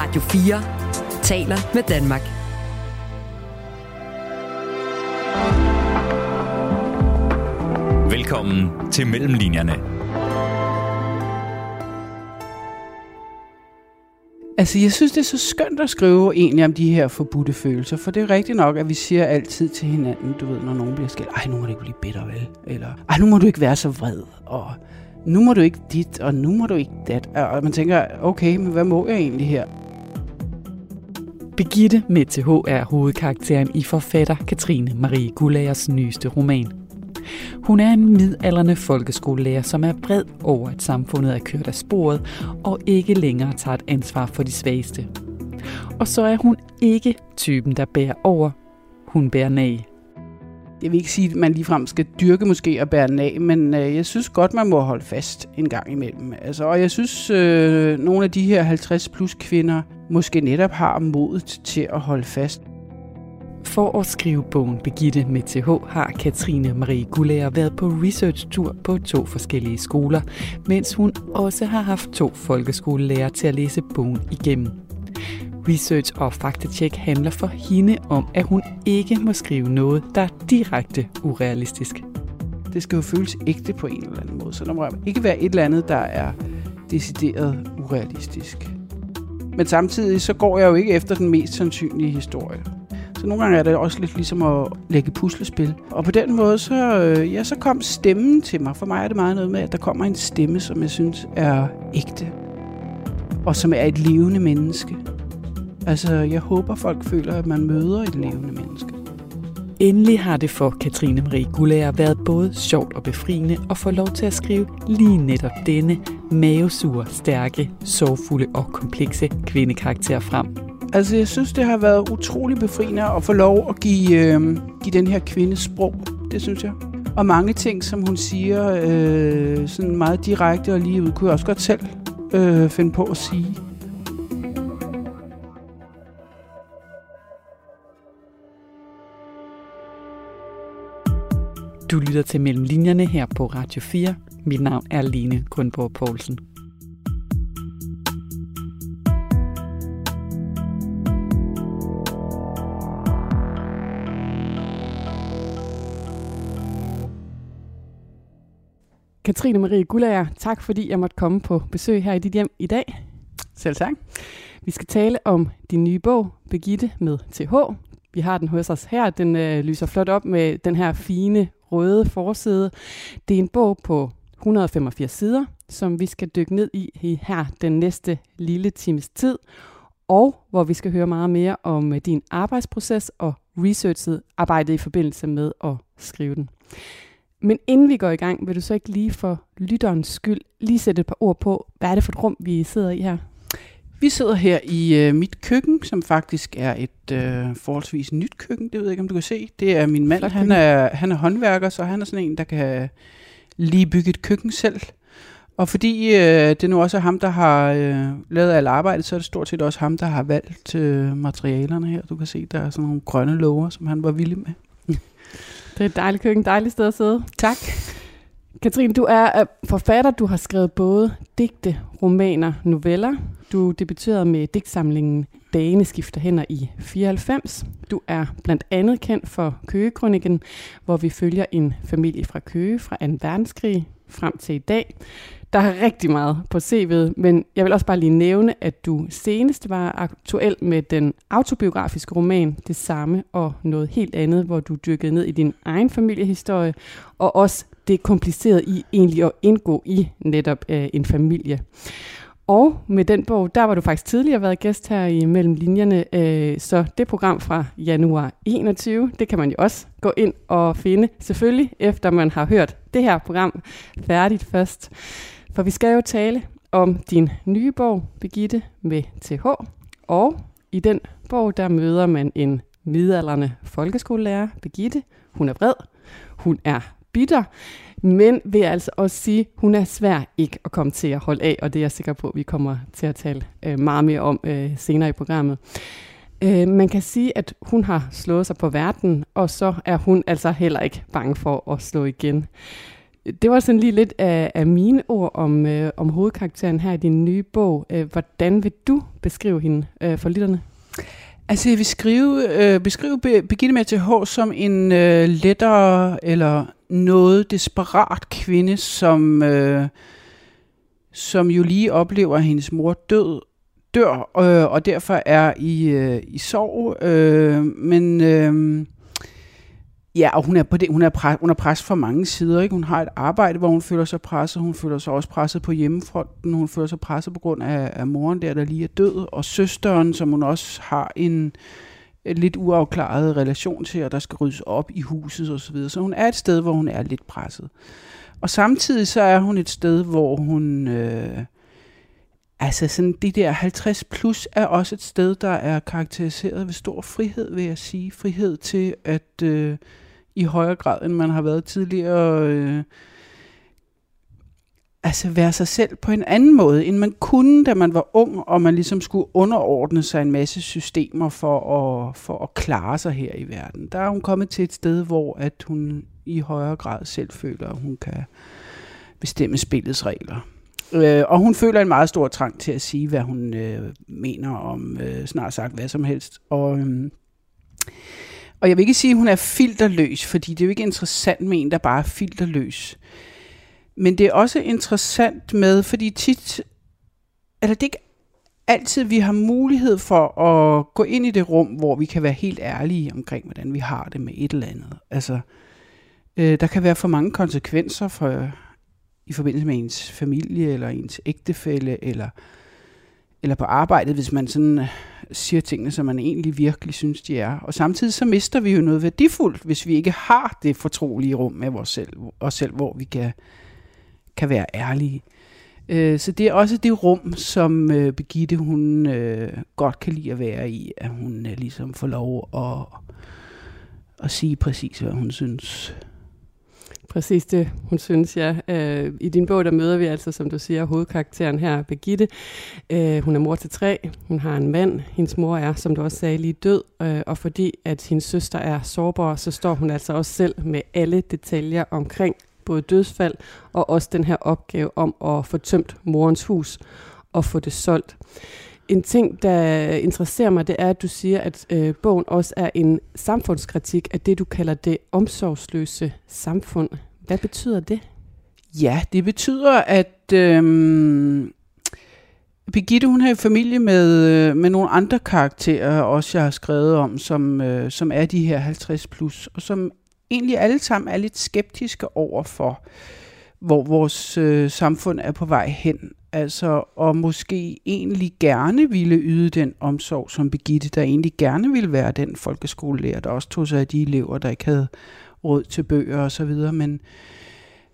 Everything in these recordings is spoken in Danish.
Radio 4 taler med Danmark. Velkommen til Mellemlinjerne. Altså, jeg synes, det er så skønt at skrive egentlig om de her forbudte følelser, for det er rigtigt nok, at vi siger altid til hinanden, du ved, når nogen bliver skilt, ej, nu må du ikke blive bitter, vel? Eller, ej, nu må du ikke være så vred, og nu må du ikke dit, og nu må du ikke dat. Og man tænker, okay, men hvad må jeg egentlig her? Begitte med TH er hovedkarakteren i forfatter Katrine Marie Gullagers nyeste roman. Hun er en midalderne folkeskolelærer, som er bred over, at samfundet er kørt af sporet og ikke længere tager et ansvar for de svageste. Og så er hun ikke typen, der bærer over. Hun bærer nag. Jeg vil ikke sige, at man ligefrem skal dyrke måske og bære den af, men øh, jeg synes godt, man må holde fast en gang imellem. Altså, og jeg synes, øh, nogle af de her 50 plus kvinder måske netop har modet til at holde fast. For at skrive bogen Begitte med TH har Katrine Marie Gullager været på research-tur på to forskellige skoler, mens hun også har haft to folkeskolelærer til at læse bogen igennem. Research og faktatjek handler for hende om, at hun ikke må skrive noget, der er direkte urealistisk. Det skal jo føles ægte på en eller anden måde, så der må ikke være et eller andet, der er decideret urealistisk. Men samtidig så går jeg jo ikke efter den mest sandsynlige historie. Så nogle gange er det også lidt ligesom at lægge puslespil. Og på den måde, så, øh, ja, så kom stemmen til mig. For mig er det meget noget med, at der kommer en stemme, som jeg synes er ægte. Og som er et levende menneske. Altså, jeg håber, folk føler, at man møder et levende menneske. Endelig har det for Katrine Marie Gullager været både sjovt og befriende at få lov til at skrive lige netop denne mavesure, stærke, sorgfulde og komplekse kvindekarakter frem. Altså, jeg synes, det har været utrolig befriende at få lov at give, øh, give den her kvinde sprog. Det synes jeg. Og mange ting, som hun siger, øh, sådan meget direkte og lige ud, kunne jeg også godt selv øh, finde på at sige. Du lytter til Mellem Linjerne her på Radio 4. Mit navn er Lene Grundborg Poulsen. Katrine Marie Gullager, tak fordi jeg måtte komme på besøg her i dit hjem i dag. Selv tak. Vi skal tale om din nye bog, Begitte med TH. Vi har den hos os her. Den øh, lyser flot op med den her fine røde forside. Det er en bog på 185 sider, som vi skal dykke ned i her den næste lille times tid, og hvor vi skal høre meget mere om øh, din arbejdsproces og researchet arbejdet i forbindelse med at skrive den. Men inden vi går i gang, vil du så ikke lige for lytterens skyld lige sætte et par ord på, hvad er det for et rum, vi sidder i her? Vi sidder her i øh, mit køkken, som faktisk er et øh, forholdsvis nyt køkken. Det ved jeg ikke, om du kan se. Det er min mand. Han er, han er håndværker, så han er sådan en, der kan lige bygge et køkken selv. Og fordi øh, det nu også er ham, der har øh, lavet alt arbejdet, så er det stort set også ham, der har valgt øh, materialerne her. Du kan se, der er sådan nogle grønne lover, som han var vild med. Det er et dejligt køkken, dejligt sted at sidde. Tak. Katrine, du er øh, forfatter. Du har skrevet både digte, romaner, noveller. Du debuterede med digtsamlingen Dagene skifter hænder i 94. Du er blandt andet kendt for Køgekronikken, hvor vi følger en familie fra Køge fra 2. verdenskrig frem til i dag. Der er rigtig meget på CV'et, men jeg vil også bare lige nævne, at du senest var aktuel med den autobiografiske roman Det Samme og noget helt andet, hvor du dykkede ned i din egen familiehistorie, og også det komplicerede i egentlig at indgå i netop øh, en familie. Og med den bog, der var du faktisk tidligere været gæst her i Mellem Linjerne, øh, så det program fra januar 21, det kan man jo også gå ind og finde, selvfølgelig efter man har hørt det her program færdigt først. For vi skal jo tale om din nye bog, Begitte med TH, og i den bog, der møder man en midalderne folkeskolelærer, Begitte. Hun er vred, hun er bitter, men vil altså også sige, hun er svær ikke at komme til at holde af, og det er jeg sikker på, at vi kommer til at tale øh, meget mere om øh, senere i programmet. Øh, man kan sige, at hun har slået sig på verden, og så er hun altså heller ikke bange for at slå igen. Det var sådan lige lidt af, af mine ord om, øh, om hovedkarakteren her i din nye bog. Øh, hvordan vil du beskrive hende øh, for lytterne? Altså, jeg vil skrive, øh, beskrive Birgitte med til H som en øh, lettere eller noget desperat kvinde, som, øh, som jo lige oplever, at hendes mor død, dør, øh, og derfor er i, øh, i sorg. Øh, men øh, ja, og hun er, på det, hun, er pres, hun er pres fra mange sider. Ikke? Hun har et arbejde, hvor hun føler sig presset. Hun føler sig også presset på hjemmefronten. Hun føler sig presset på grund af, af moren der, der lige er død. Og søsteren, som hun også har en Øh, lidt uafklaret relation til, og der skal ryddes op i huset osv. Så, videre. så hun er et sted, hvor hun er lidt presset. Og samtidig så er hun et sted, hvor hun... Øh, altså sådan det der 50 plus er også et sted, der er karakteriseret ved stor frihed, vil jeg sige. Frihed til at øh, i højere grad, end man har været tidligere, øh, altså være sig selv på en anden måde, end man kunne, da man var ung, og man ligesom skulle underordne sig en masse systemer for at, for at klare sig her i verden. Der er hun kommet til et sted, hvor at hun i højere grad selv føler, at hun kan bestemme spillets regler. Øh, og hun føler en meget stor trang til at sige, hvad hun øh, mener om øh, snart sagt hvad som helst. Og, øh, og jeg vil ikke sige, at hun er filterløs, fordi det er jo ikke interessant med en, der bare er filterløs. Men det er også interessant med, fordi tit, eller det er ikke altid, vi har mulighed for at gå ind i det rum, hvor vi kan være helt ærlige omkring, hvordan vi har det med et eller andet. Altså, øh, der kan være for mange konsekvenser for, i forbindelse med ens familie, eller ens ægtefælle, eller, eller på arbejdet, hvis man sådan øh, siger tingene, som man egentlig virkelig synes, de er. Og samtidig så mister vi jo noget værdifuldt, hvis vi ikke har det fortrolige rum med os selv, os selv hvor vi kan kan være ærlige. Øh, så det er også det rum, som øh, Begitte hun øh, godt kan lide at være i, at hun øh, ligesom får lov at, at sige præcis, hvad hun synes. Præcis det, hun synes, ja. Øh, I din bog, der møder vi altså, som du siger, hovedkarakteren her, Begitte. Øh, hun er mor til tre, hun har en mand, hendes mor er, som du også sagde, lige død, øh, og fordi at hendes søster er sårbar, så står hun altså også selv med alle detaljer omkring både dødsfald og også den her opgave om at få tømt morens hus og få det solgt. En ting, der interesserer mig, det er, at du siger, at øh, bogen også er en samfundskritik af det, du kalder det omsorgsløse samfund. Hvad betyder det? Ja, det betyder, at øh, Birgitte, hun har familie med, øh, med nogle andre karakterer, også jeg har skrevet om, som, øh, som er de her 50 plus, og som egentlig alle sammen er lidt skeptiske over for, hvor vores øh, samfund er på vej hen. Altså, og måske egentlig gerne ville yde den omsorg som Begitte, der egentlig gerne ville være den folkeskolelærer, der også tog sig af de elever, der ikke havde råd til bøger og så videre, men,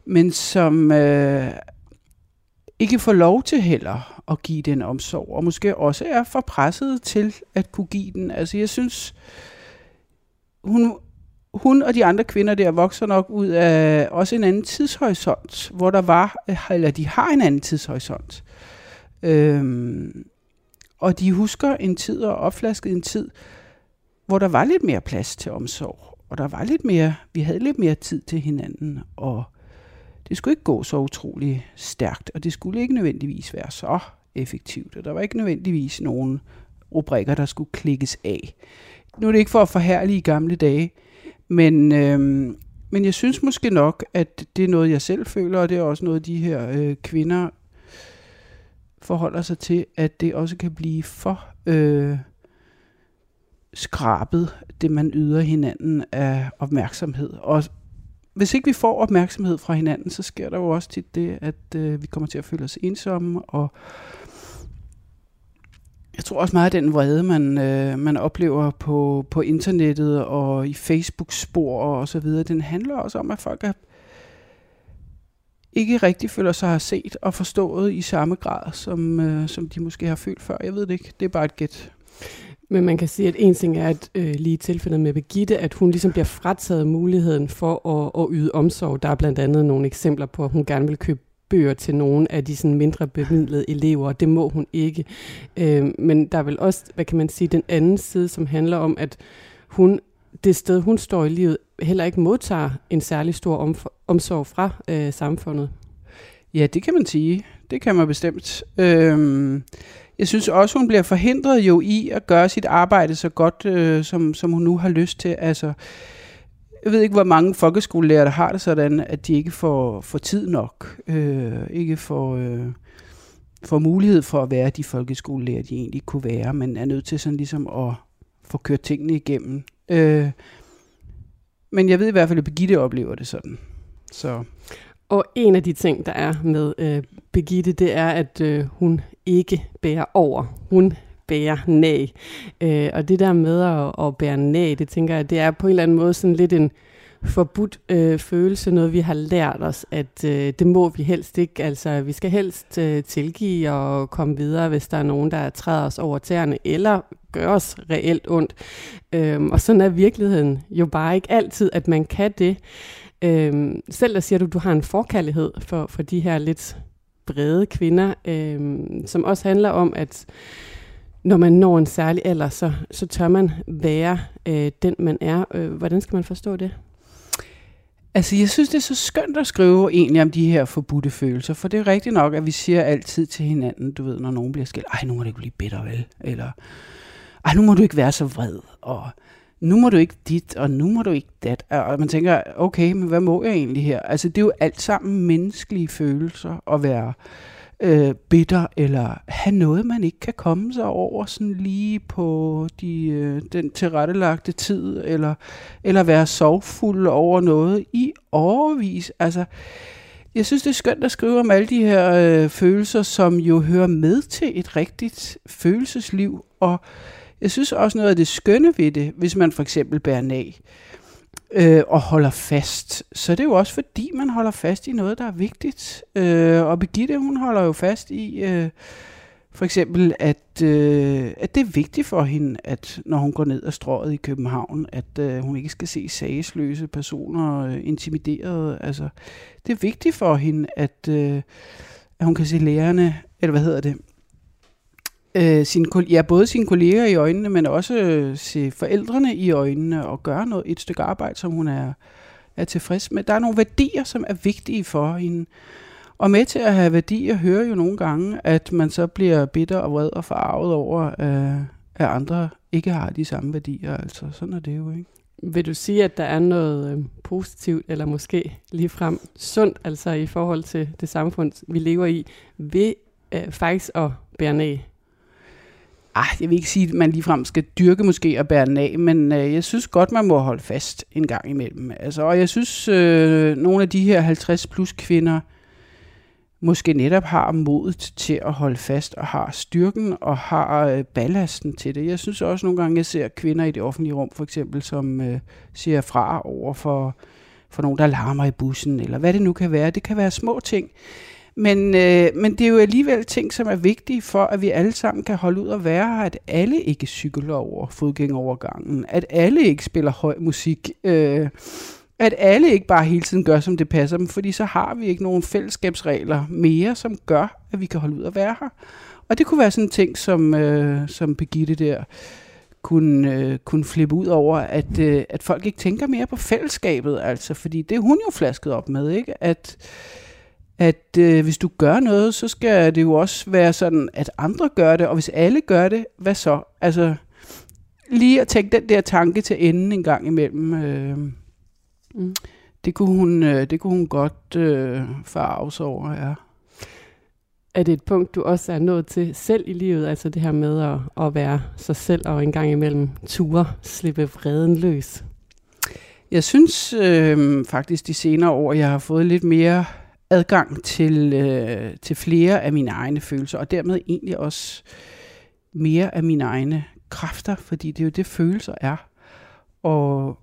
men som øh, ikke får lov til heller at give den omsorg, og måske også er for presset til at kunne give den. Altså, jeg synes, hun, hun og de andre kvinder der vokser nok ud af også en anden tidshorisont, hvor der var, øh, eller de har en anden tidshorisont. Øhm, og de husker en tid og opflasket en tid, hvor der var lidt mere plads til omsorg, og der var lidt mere, vi havde lidt mere tid til hinanden, og det skulle ikke gå så utrolig stærkt, og det skulle ikke nødvendigvis være så effektivt, og der var ikke nødvendigvis nogen rubrikker, der skulle klikkes af. Nu er det ikke for at forhærlige gamle dage, men, øh, men jeg synes måske nok, at det er noget, jeg selv føler, og det er også noget, de her øh, kvinder forholder sig til, at det også kan blive for øh, skrabet, det man yder hinanden af opmærksomhed. Og hvis ikke vi får opmærksomhed fra hinanden, så sker der jo også tit det, at øh, vi kommer til at føle os ensomme, og jeg tror også meget, af den vrede, man, øh, man oplever på, på internettet og i Facebook-spor og så videre, den handler også om, at folk er, ikke rigtig føler sig har set og forstået i samme grad, som, øh, som de måske har følt før. Jeg ved det ikke. Det er bare et gæt. Men man kan sige, at en ting er, at øh, lige tilfældet med Begitte, at hun ligesom bliver frataget muligheden for at, at yde omsorg. Der er blandt andet nogle eksempler på, at hun gerne vil købe bøger til nogle af de sådan mindre bemidlede elever. Det må hun ikke. Øh, men der er vel også, hvad kan man sige, den anden side, som handler om, at hun det sted, hun står i livet, heller ikke modtager en særlig stor omf- omsorg fra øh, samfundet. Ja, det kan man sige. Det kan man bestemt. Øhm, jeg synes også, hun bliver forhindret jo i at gøre sit arbejde så godt, øh, som, som hun nu har lyst til. Altså, jeg ved ikke, hvor mange folkeskolelærer, der har det sådan, at de ikke får, får tid nok. Øh, ikke får, øh, får mulighed for at være de folkeskolelærer, de egentlig kunne være, men er nødt til sådan ligesom at få kørt tingene igennem. Øh, men jeg ved i hvert fald, at Birgitte oplever det sådan. Så. Og en af de ting, der er med øh, Birgitte, det er, at øh, hun ikke bærer over. Hun bære næg. Øh, og det der med at, at bære næg, det tænker jeg, det er på en eller anden måde sådan lidt en forbudt øh, følelse, noget vi har lært os, at øh, det må vi helst ikke. Altså, vi skal helst øh, tilgive og komme videre, hvis der er nogen, der træder os over tæerne, eller gør os reelt ondt. Øhm, og sådan er virkeligheden jo bare ikke altid, at man kan det. Øhm, selv der siger du, du har en forkærlighed for, for de her lidt brede kvinder, øhm, som også handler om, at når man når en særlig alder, så, så tør man være øh, den, man er. Øh, hvordan skal man forstå det? Altså, jeg synes, det er så skønt at skrive egentlig om de her forbudte følelser, for det er rigtigt nok, at vi siger altid til hinanden, du ved, når nogen bliver skilt, ej, nu må du ikke blive bitter, vel? Eller, ej, nu må du ikke være så vred, og nu må du ikke dit, og nu må du ikke dat. Og man tænker, okay, men hvad må jeg egentlig her? Altså, det er jo alt sammen menneskelige følelser at være øh, øh, bitter, eller have noget, man ikke kan komme sig over sådan lige på de, øh, den tilrettelagte tid, eller, eller være sorgfuld over noget i overvis. Altså, jeg synes, det er skønt at skrive om alle de her øh, følelser, som jo hører med til et rigtigt følelsesliv, og jeg synes også noget af det skønne ved det, hvis man for eksempel bærer nag øh, øh, og holder fast, så det er jo også fordi, man holder fast i noget, der er vigtigt. Øh, og Birgitte, hun holder jo fast i øh, for eksempel, at, øh, at det er vigtigt for hende, at når hun går ned ad strået i København, at øh, hun ikke skal se sagesløse personer øh, intimideret. Altså, det er vigtigt for hende, at, øh, at hun kan se lærerne, eller hvad hedder det, øh, sin, ja, både sine kolleger i øjnene, men også øh, se forældrene i øjnene og gøre noget, et stykke arbejde, som hun er, er tilfreds med. Der er nogle værdier, som er vigtige for hende. Og med til at have værdier hører jo nogle gange, at man så bliver bitter og vred og farvet over, øh, at andre ikke har de samme værdier. Altså, sådan er det jo, ikke? Vil du sige, at der er noget øh, positivt, eller måske ligefrem sundt, altså i forhold til det samfund, vi lever i, ved øh, faktisk at bære ned ah, jeg vil ikke sige, at man ligefrem skal dyrke måske og bære af, men øh, jeg synes godt, man må holde fast en gang imellem. Altså, og jeg synes, øh, nogle af de her 50 plus kvinder måske netop har modet til at holde fast, og har styrken, og har øh, ballasten til det. Jeg synes også nogle gange, jeg ser kvinder i det offentlige rum, for eksempel, som øh, siger fra over for, for nogen, der larmer i bussen, eller hvad det nu kan være. Det kan være små ting, men, øh, men det er jo alligevel ting, som er vigtige for, at vi alle sammen kan holde ud og være her, at alle ikke cykler over fodgængovergangen, at alle ikke spiller høj musik, øh, at alle ikke bare hele tiden gør, som det passer dem, fordi så har vi ikke nogen fællesskabsregler mere, som gør, at vi kan holde ud og være her. Og det kunne være sådan en ting, som, øh, som Birgitte der kunne, øh, kunne flippe ud over, at, øh, at folk ikke tænker mere på fællesskabet, altså, fordi det er hun jo flasket op med, ikke? At, at øh, hvis du gør noget, så skal det jo også være sådan, at andre gør det, og hvis alle gør det, hvad så? Altså, lige at tænke den der tanke til enden en gang imellem, øh, mm. det, kunne hun, øh, det kunne hun godt øh, farve sig over, ja. Er det et punkt, du også er nået til selv i livet, altså det her med at, at være sig selv og en gang imellem ture, slippe vreden løs? Jeg synes øh, faktisk de senere år, jeg har fået lidt mere adgang til, øh, til flere af mine egne følelser, og dermed egentlig også mere af mine egne kræfter, fordi det er jo det, følelser er. Og,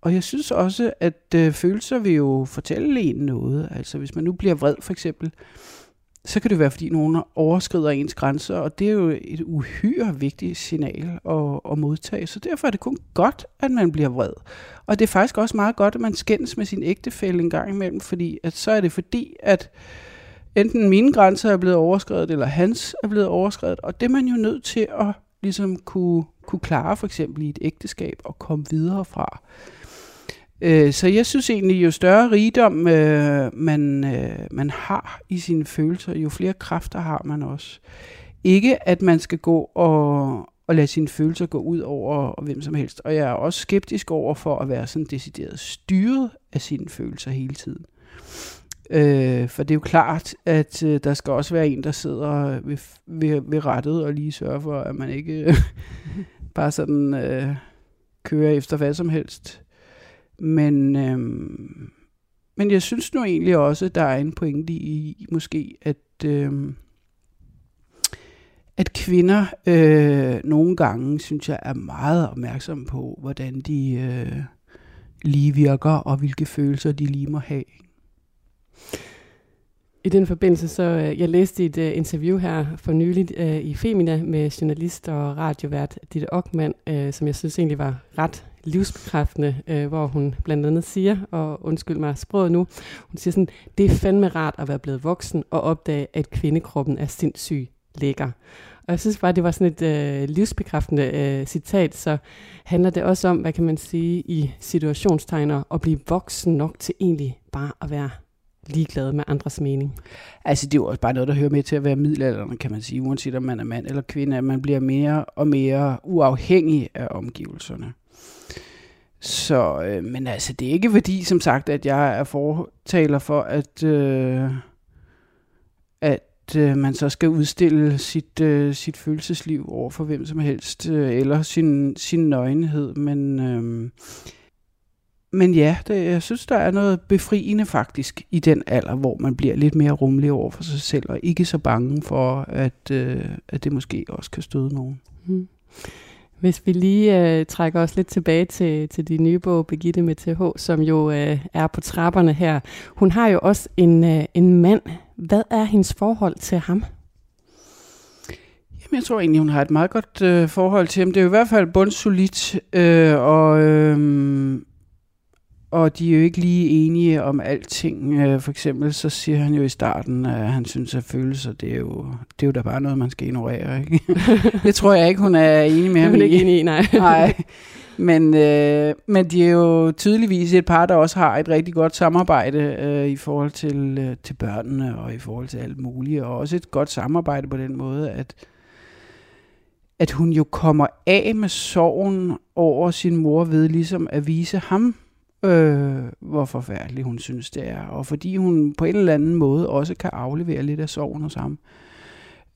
og jeg synes også, at øh, følelser vil jo fortælle en noget. Altså hvis man nu bliver vred for eksempel, øh, så kan det være, fordi nogen overskrider ens grænser, og det er jo et uhyre vigtigt signal at, at modtage. Så derfor er det kun godt, at man bliver vred. Og det er faktisk også meget godt, at man skændes med sin ægtefælle en gang imellem, fordi at så er det fordi, at enten mine grænser er blevet overskrevet, eller hans er blevet overskrevet, og det er man jo nødt til at ligesom kunne, kunne klare for eksempel i et ægteskab og komme videre fra. Øh, så jeg synes egentlig, jo større rigdom øh, man, øh, man har i sine følelser, jo flere kræfter har man også. Ikke at man skal gå og, og lade sine følelser gå ud over og hvem som helst. Og jeg er også skeptisk over for at være sådan decideret styret af sine følelser hele tiden. Øh, for det er jo klart, at øh, der skal også være en, der sidder ved, ved, ved rettet og lige sørger for, at man ikke øh, bare sådan øh, kører efter hvad som helst. Men, øhm, men jeg synes nu egentlig også, at der er en pointe i, måske, at, øhm, at kvinder øh, nogle gange, synes jeg, er meget opmærksomme på, hvordan de øh, lige virker, og hvilke følelser de lige må have. I den forbindelse, så øh, jeg læste et uh, interview her for nylig uh, i Femina med journalist og radiovært Ditte Ockmann, uh, som jeg synes egentlig var ret livsbekræftende, øh, hvor hun blandt andet siger, og undskyld mig sproget nu, hun siger sådan, det er fandme rart at være blevet voksen og opdage, at kvindekroppen er sindssyg lækker. Og jeg synes bare, det var sådan et øh, livsbekræftende øh, citat, så handler det også om, hvad kan man sige, i situationstegner, at blive voksen nok til egentlig bare at være ligeglad med andres mening. Altså, det er jo også bare noget, der hører med til at være middelalderen, kan man sige, uanset om man er mand eller kvinde, at man bliver mere og mere uafhængig af omgivelserne. Så, øh, men altså, det er ikke fordi, som sagt, at jeg er fortaler for, at, øh, at øh, man så skal udstille sit, øh, sit følelsesliv over for hvem som helst, øh, eller sin, sin nøgenhed, men... Øh, men ja, det, jeg synes, der er noget befriende faktisk i den alder, hvor man bliver lidt mere rummelig over for sig selv, og ikke så bange for, at, øh, at det måske også kan støde nogen. Hmm. Hvis vi lige øh, trækker os lidt tilbage til, til din nye bog, Begitte med TH, som jo øh, er på trapperne her. Hun har jo også en, øh, en mand. Hvad er hendes forhold til ham? Jamen, jeg tror egentlig, hun har et meget godt øh, forhold til ham. Det er jo i hvert fald bundsolidt, øh, og øh, og de er jo ikke lige enige om alting. Øh, for eksempel så siger han jo i starten, at han synes, at følelser, det er jo, det er jo da bare noget, man skal ignorere. Ikke? det tror jeg ikke, hun er enig med ham. Hun er ikke enig i, nej. nej. Men, øh, men de er jo tydeligvis et par, der også har et rigtig godt samarbejde øh, i forhold til, øh, til børnene og i forhold til alt muligt. Og også et godt samarbejde på den måde, at, at hun jo kommer af med sorgen over sin mor ved ligesom at vise ham, øh, hvor forfærdelig hun synes, det er. Og fordi hun på en eller anden måde også kan aflevere lidt af sorgen hos ham,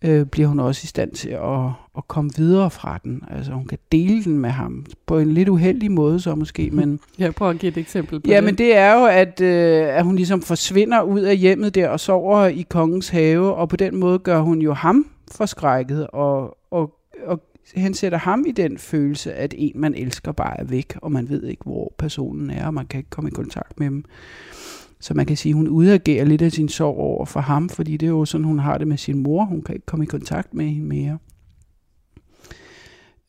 øh, bliver hun også i stand til at, at komme videre fra den. Altså hun kan dele den med ham på en lidt uheldig måde så måske. Men, Jeg prøver at give et eksempel på ja, det. men det er jo, at, øh, at hun ligesom forsvinder ud af hjemmet der og sover i kongens have, og på den måde gør hun jo ham forskrækket og, og, og hensætter ham i den følelse, at en, man elsker, bare er væk, og man ved ikke, hvor personen er, og man kan ikke komme i kontakt med dem. Så man kan sige, at hun udagerer lidt af sin sorg over for ham, fordi det er jo sådan, hun har det med sin mor. Hun kan ikke komme i kontakt med hende mere.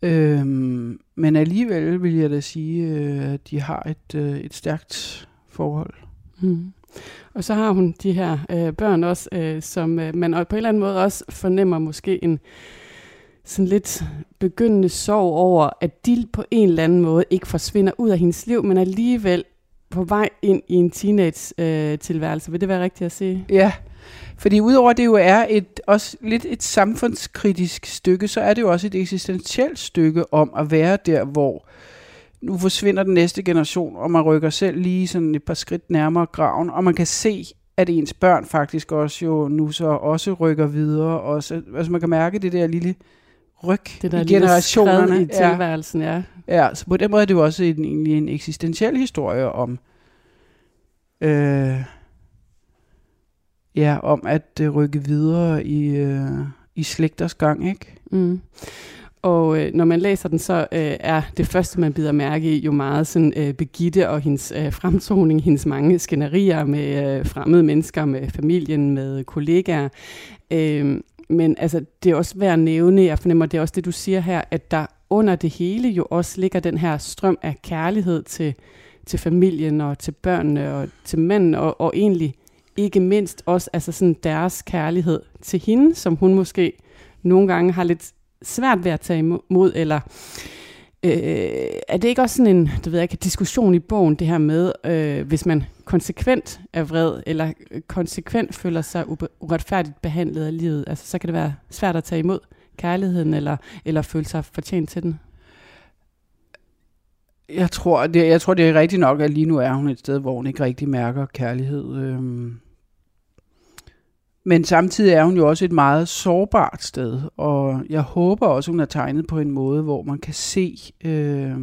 Øhm, men alligevel vil jeg da sige, øh, at de har et, øh, et stærkt forhold. Mm. Og så har hun de her øh, børn også, øh, som øh, man på en eller anden måde også fornemmer måske en sådan lidt begyndende sorg over, at de på en eller anden måde ikke forsvinder ud af hendes liv, men alligevel på vej ind i en teenage-tilværelse. Øh, Vil det være rigtigt at sige? Ja, fordi udover det jo er et, også lidt et samfundskritisk stykke, så er det jo også et eksistentielt stykke om at være der, hvor nu forsvinder den næste generation, og man rykker selv lige sådan et par skridt nærmere graven, og man kan se, at ens børn faktisk også jo nu så også rykker videre. Også, altså man kan mærke det der lille ryg det der i generationerne. i tilværelsen, ja. ja. så på den måde er det jo også en, egentlig en eksistentiel historie om, øh, ja, om at øh, rykke videre i, øh, i slægters gang, ikke? Mm. Og øh, når man læser den, så øh, er det første, man bider mærke i, jo meget sådan øh, Begitte og hendes øh, fremtoning, hendes mange skænderier med øh, fremmede mennesker, med familien, med kollegaer. Øh, men altså, det er også værd at nævne, jeg fornemmer, det er også det, du siger her, at der under det hele jo også ligger den her strøm af kærlighed til, til familien og til børnene og til manden, og, og egentlig ikke mindst også altså sådan deres kærlighed til hende, som hun måske nogle gange har lidt svært ved at tage imod, eller øh, er det ikke også sådan en du ved ikke, diskussion i bogen, det her med, øh, hvis man konsekvent er vred, eller øh, konsekvent føler sig uretfærdigt behandlet af livet, altså så kan det være svært at tage imod kærligheden, eller, eller føle sig fortjent til den? Jeg tror, det, jeg tror, det er rigtigt nok, at lige nu er hun et sted, hvor hun ikke rigtig mærker kærlighed. Øhm. Men samtidig er hun jo også et meget sårbart sted, og jeg håber også, hun er tegnet på en måde, hvor man kan se, øh,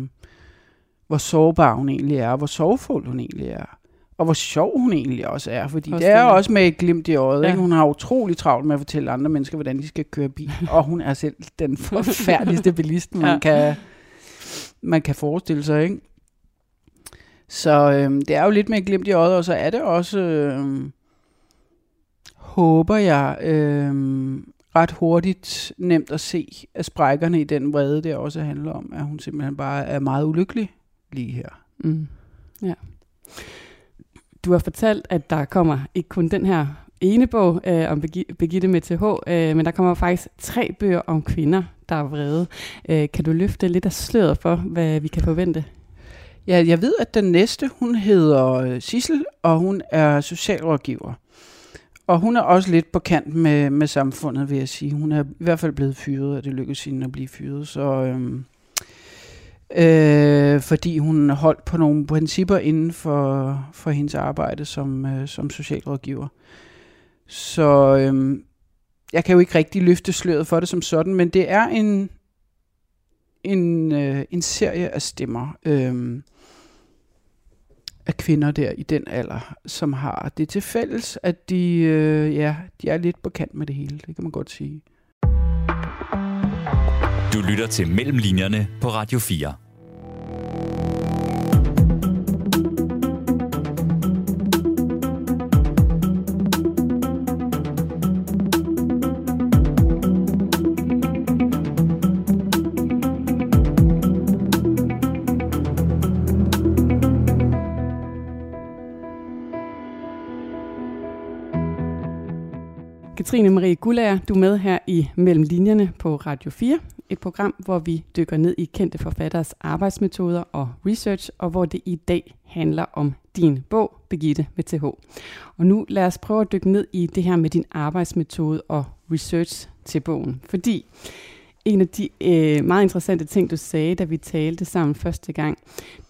hvor sårbar hun egentlig er, hvor sorgfuld hun egentlig er, og hvor sjov hun egentlig også er, fordi også det er det. også med et glimt i øjet. Ja. Ikke? Hun har utrolig travlt med at fortælle andre mennesker, hvordan de skal køre bil, og hun er selv den forfærdeligste bilist, man ja. kan man kan forestille sig, ikke? Så øh, det er jo lidt med et glimt i øjet, og så er det også, øh, håber jeg, øh, ret hurtigt nemt at se, at sprækkerne i den vrede, det også handler om, at hun simpelthen bare er meget ulykkelig lige her. Mm. Ja. Du har fortalt, at der kommer ikke kun den her ene bog øh, om Begitte med TH, øh, men der kommer faktisk tre bøger om kvinder, der er vrede. Øh, kan du løfte lidt af sløret for, hvad vi kan forvente? Ja, jeg ved, at den næste, hun hedder øh, Sissel, og hun er socialrådgiver. Og hun er også lidt på kant med, med samfundet, vil jeg sige. Hun er i hvert fald blevet fyret, og det lykkedes hende at blive fyret. Så, øhm, øh, fordi hun holdt på nogle principper inden for, for hendes arbejde som, øh, som socialrådgiver. Så øhm, jeg kan jo ikke rigtig løfte sløret for det som sådan, men det er en, en, øh, en serie af stemmer øh, af kvinder der i den alder, som har det til fælles, at de, øh, ja, de er lidt på kant med det hele, det kan man godt sige. Du lytter til Mellemlinjerne på Radio 4. Trine Marie Gullager, du er med her i Mellem Linjerne på Radio 4. Et program, hvor vi dykker ned i kendte forfatteres arbejdsmetoder og research, og hvor det i dag handler om din bog, Begitte med TH. Og nu lad os prøve at dykke ned i det her med din arbejdsmetode og research til bogen. Fordi en af de øh, meget interessante ting, du sagde, da vi talte sammen første gang,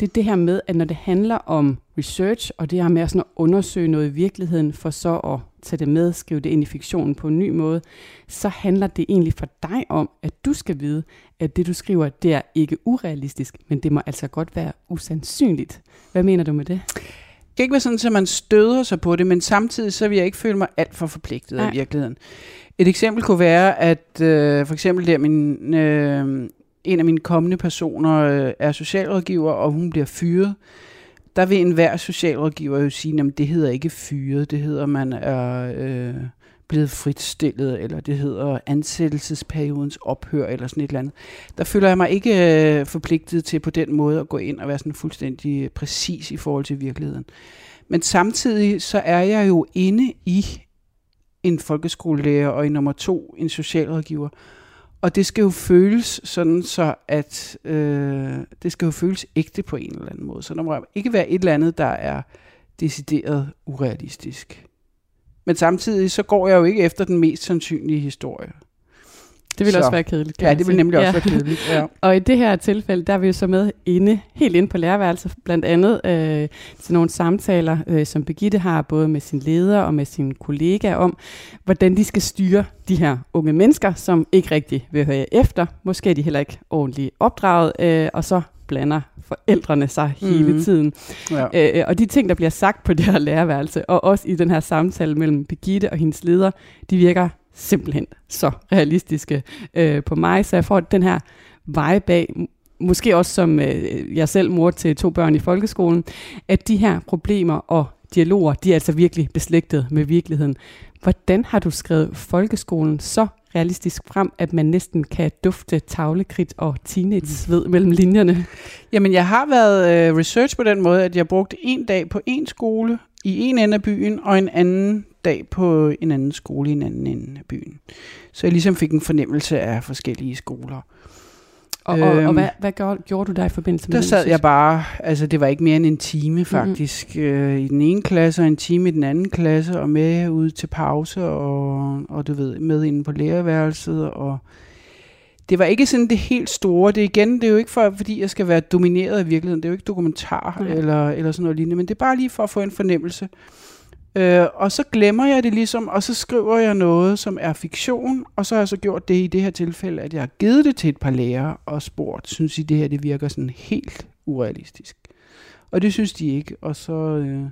det er det her med, at når det handler om research, og det her med at, sådan at undersøge noget i virkeligheden, for så at tage det med, skrive det ind i fiktionen på en ny måde, så handler det egentlig for dig om, at du skal vide, at det du skriver, det er ikke urealistisk, men det må altså godt være usandsynligt. Hvad mener du med det? Det kan ikke være sådan, at man støder sig på det, men samtidig så vil jeg ikke føle mig alt for forpligtet Nej. af virkeligheden. Et eksempel kunne være, at øh, for eksempel der min, øh, en af mine kommende personer øh, er socialrådgiver, og hun bliver fyret. Der vil enhver socialrådgiver jo sige, at det hedder ikke fyret, det hedder, man er øh, blevet fritstillet, eller det hedder ansættelsesperiodens ophør, eller sådan et eller andet. Der føler jeg mig ikke øh, forpligtet til på den måde at gå ind og være sådan fuldstændig præcis i forhold til virkeligheden. Men samtidig så er jeg jo inde i en folkeskolelærer, og i nummer to en socialrådgiver. Og det skal jo føles sådan, så at øh, det skal jo føles ægte på en eller anden måde. Så der må ikke være et eller andet, der er decideret urealistisk. Men samtidig så går jeg jo ikke efter den mest sandsynlige historie. Det vil så. også være kedeligt. Ja, det vil nemlig også ja. være kedeligt. Ja. og i det her tilfælde, der er vi jo så med inde, helt inde på lærerværelset, blandt andet øh, til nogle samtaler, øh, som Begitte har, både med sin leder og med sine kollegaer, om hvordan de skal styre de her unge mennesker, som ikke rigtig vil høre efter. Måske er de heller ikke ordentligt opdraget, øh, og så blander forældrene sig mm. hele mhm. tiden. Ja. Øh, og de ting, der bliver sagt på det her lærerværelse, og også i den her samtale mellem Begitte og hendes leder, de virker simpelthen så realistiske øh, på mig, så jeg får den her vej bag, måske også som øh, jeg selv mor til to børn i folkeskolen, at de her problemer og dialoger, de er altså virkelig beslægtet med virkeligheden. Hvordan har du skrevet folkeskolen så realistisk frem, at man næsten kan dufte tavlekridt og teenage-sved mellem linjerne? Jamen, jeg har været øh, research på den måde, at jeg brugte en dag på en skole i en ende af byen, og en anden dag på en anden skole i en anden ende af byen. Så jeg ligesom fik en fornemmelse af forskellige skoler. Og, og, og Øhm, hvad, hvad gjorde, gjorde du der i forbindelse med Der den sad jeg bare, altså det var ikke mere end en time faktisk, mm-hmm. øh, i den ene klasse og en time i den anden klasse, og med ud til pause, og, og du ved, med inde på lærerværelset, og det var ikke sådan det helt store. Det igen, det er jo ikke for, fordi jeg skal være domineret af virkeligheden. Det er jo ikke dokumentar Nej. eller, eller sådan noget lignende, men det er bare lige for at få en fornemmelse. Øh, og så glemmer jeg det ligesom, og så skriver jeg noget, som er fiktion, og så har jeg så gjort det i det her tilfælde, at jeg har givet det til et par lærere og spurgt, synes I det her, det virker sådan helt urealistisk? Og det synes de ikke, og så, øh,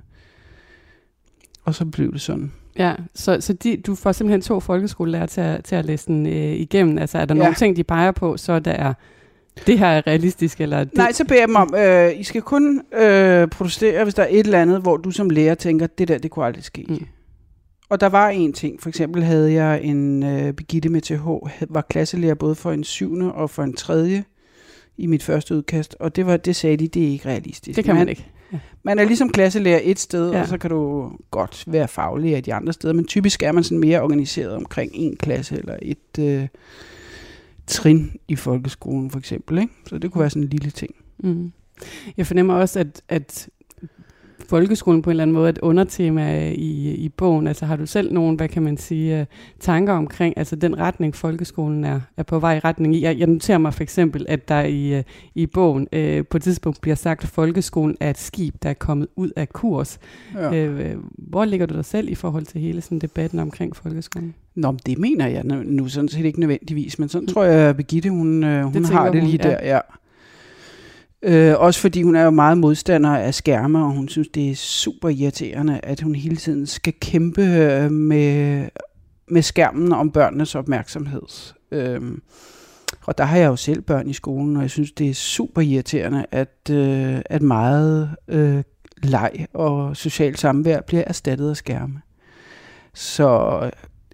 og så blev det sådan. Ja, så, så de, du får simpelthen to folkeskolelærer til at, til at læse den øh, igennem. Altså er der Ja. nogle ting, de peger på, så der er, det her er realistisk, eller det, Nej, så beder jeg dem om, øh, I skal kun øh, protestere, hvis der er et eller andet, hvor du som lærer tænker, det der, det kunne aldrig ske. Mm. Og der var en ting, for eksempel havde jeg en øh, Begitte med TH, var klasselærer både for en syvende og for en tredje i mit første udkast, og det var det sagde de, det er ikke realistisk. det kan man ikke. Man er ligesom klasselærer et sted, Ja. ja. og så kan du godt være faglig af de andre steder, men typisk er man sådan mere organiseret omkring en klasse eller et øh, trin i folkeskolen for eksempel. Ikke? Så det kunne være sådan en lille ting. Mm. Jeg fornemmer også, at, at folkeskolen på en eller anden måde et undertema i, i bogen. Altså har du selv nogle, hvad kan man sige, øh, tanker omkring, altså den retning, folkeskolen er, er på vej i retning i? Jeg, jeg noterer mig for eksempel, at der i, øh, i bogen øh, på et tidspunkt bliver sagt, at folkeskolen er et skib, der er kommet ud af kurs. Ja. Øh, hvor ligger du dig selv i forhold til hele sådan debatten omkring folkeskolen? Nå, det mener jeg nu- sådan set ikke nødvendigvis, men sådan tror jeg, at Birgitte, hun, øh, hun tænker har det hun, lige ja. der, ja. Øh, også fordi hun er jo meget modstander af skærme, og hun synes, det er super irriterende, at hun hele tiden skal kæmpe øh, med, med skærmen om børnenes opmærksomhed. Øh, og der har jeg jo selv børn i skolen, og jeg synes, det er super irriterende, at, øh, at meget øh, leg og socialt samvær bliver erstattet af skærme. Så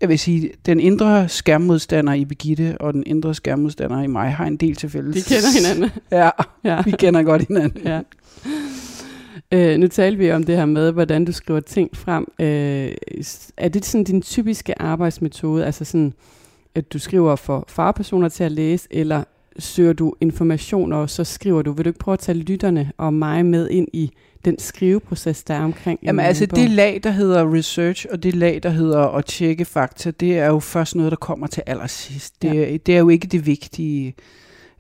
jeg vil sige, den indre skærmmodstander i Begitte og den indre skærmmodstander i mig har en del til fælles. De kender hinanden. Ja, ja. vi kender godt hinanden. ja. Øh, nu talte vi om det her med, hvordan du skriver ting frem. Øh, er det sådan din typiske arbejdsmetode? Altså sådan, at du skriver for farpersoner til at læse, eller søger du information, og så skriver du? Vil du ikke prøve at tage lytterne og mig med ind i den skriveproces, der er omkring en Jamen altså, bog? det lag, der hedder research, og det lag, der hedder at tjekke fakta, det er jo først noget, der kommer til allersidst. Det, ja. det er jo ikke det vigtige.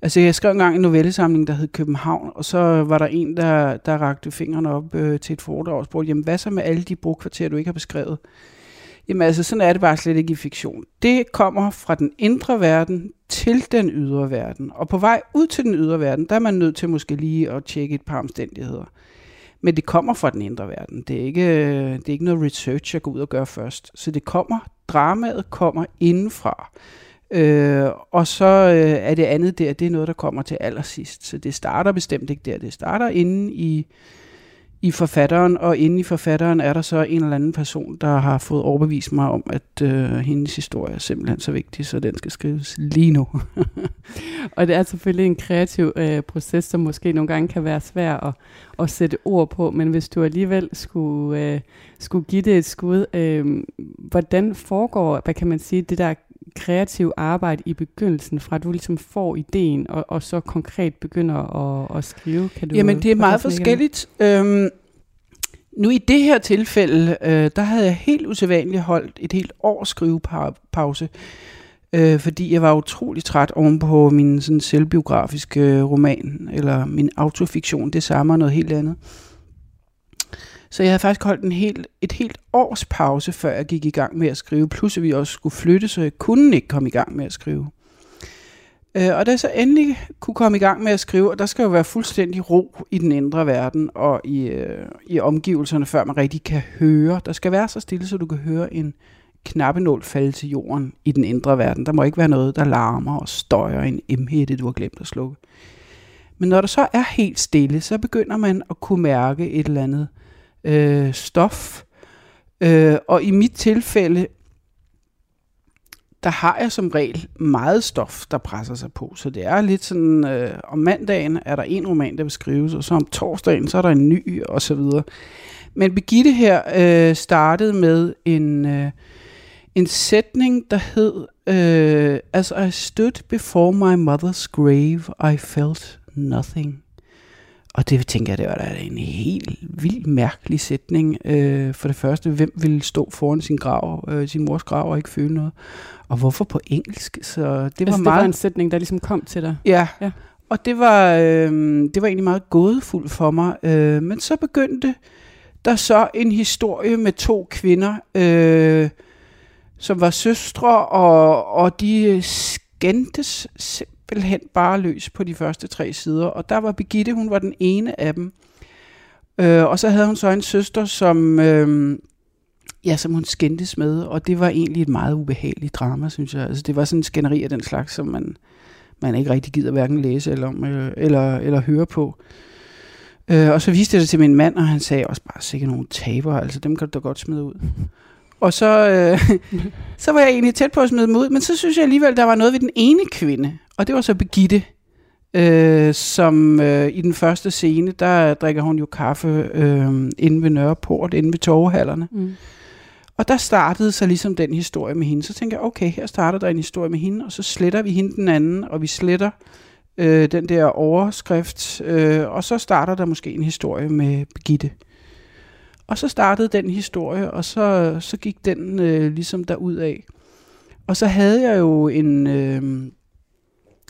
Altså, jeg skrev engang en novellesamling, der hed København, og så var der en, der, der rakte fingrene op øh, til et foredrag og spurgte, jamen hvad så med alle de brugkvarterer, du ikke har beskrevet? Jamen altså, sådan er det bare slet ikke i fiktion. Det kommer fra den indre verden til den ydre verden. Og på vej ud til den ydre verden, der er man nødt til måske lige at tjekke et par omstændigheder. Men det kommer fra den indre verden. Det er ikke, det er ikke noget research, jeg går ud og gør først. Så det kommer, dramaet kommer indenfra. Øh, og så øh, er det andet der, det er noget, der kommer til allersidst. Så det starter bestemt ikke der. Det starter inde i, i forfatteren, og inde i forfatteren er der så en eller anden person, der har fået overbevist mig om, at øh, hendes historie er simpelthen så vigtig, så den skal skrives lige nu. Og det er selvfølgelig en kreativ øh, proces, som måske nogle gange kan være svær at, at sætte ord på, men hvis du alligevel skulle, øh, skulle give det et skud, øh, hvordan foregår, hvad kan man sige, det der kreative arbejde i begyndelsen, fra du ligesom får ideen, og, og så konkret begynder at, at skrive? Kan du Jamen, det er meget forskelligt. Øhm, nu i det her tilfælde, øh, der havde jeg helt usædvanligt holdt et helt års skrivepause, øh, fordi jeg var utrolig træt ovenpå min sådan selvbiografiske øh, roman, eller min autofiktion, det samme og noget helt andet. Så jeg havde faktisk holdt en helt, et helt års pause, før jeg gik i gang med at skrive. Plus at vi også skulle flytte, så jeg kunne ikke komme i gang med at skrive. Øh, og da jeg så endelig kunne komme i gang med at skrive, og der skal jo være fuldstændig ro i den indre verden og i, øh, i omgivelserne, før man rigtig kan høre. Der skal være så stille, så du kan høre en knappenål falde til jorden i den indre verden. Der må ikke være noget, der larmer og støjer en emhætte, du har glemt at slukke. Men når der så er helt stille, så begynder man at kunne mærke et eller andet øh, stof. Øh, og i mit tilfælde, der har jeg som regel meget stof, der presser sig på. Så det er lidt sådan, øh, om mandagen er der en roman, der vil skrives, og så om torsdagen, så er der en ny, og så videre. Men Begitte her øh, startede med en, øh, en sætning, der hed, øh, As I stood before my mother's grave, I felt nothing. Og det tænker jeg, det var da en helt vild mærkelig sætning. Øh, for det første, hvem ville stå foran sin grav, øh, sin mors grav og ikke føle noget? Og hvorfor på engelsk? Så det var altså, det meget... var en sætning, der ligesom kom til dig. Ja, Ja. ja. og det var, øh, det var egentlig meget gådefuldt for mig. Øh, men så begyndte der så en historie med to kvinder, øh, som var søstre, og, og de skændtes simpelthen bare løs på de første tre sider. Og der var Begitte, hun var den ene af dem. Øh, og så havde hun så en søster, som, øh, ja, som hun skændtes med, og det var egentlig et meget ubehageligt drama, synes jeg. Altså, det var sådan en skænderi af den slags, som man, man ikke rigtig gider hverken læse eller, om, øh, eller, eller høre på. Øh, og så viste jeg det til min mand, og han sagde også bare, sikkert nogle taber, altså dem kan du da godt smide ud. Og så, øh, så var jeg egentlig tæt på at smide dem ud, men så synes jeg alligevel, der var noget ved den ene kvinde, og det var så Begitte, øh, som øh, i den første scene, der drikker hun jo kaffe øh, inde ved Nørreport, inde ved torvehallerne. Mm. Og der startede så ligesom den historie med hende. Så tænker jeg, okay, her starter der en historie med hende, og så sletter vi hende den anden, og vi sletter øh, den der overskrift, øh, og så starter der måske en historie med Birgitte. Og så startede den historie, og så, så gik den øh, ligesom derud af. Og så havde jeg jo en, øh,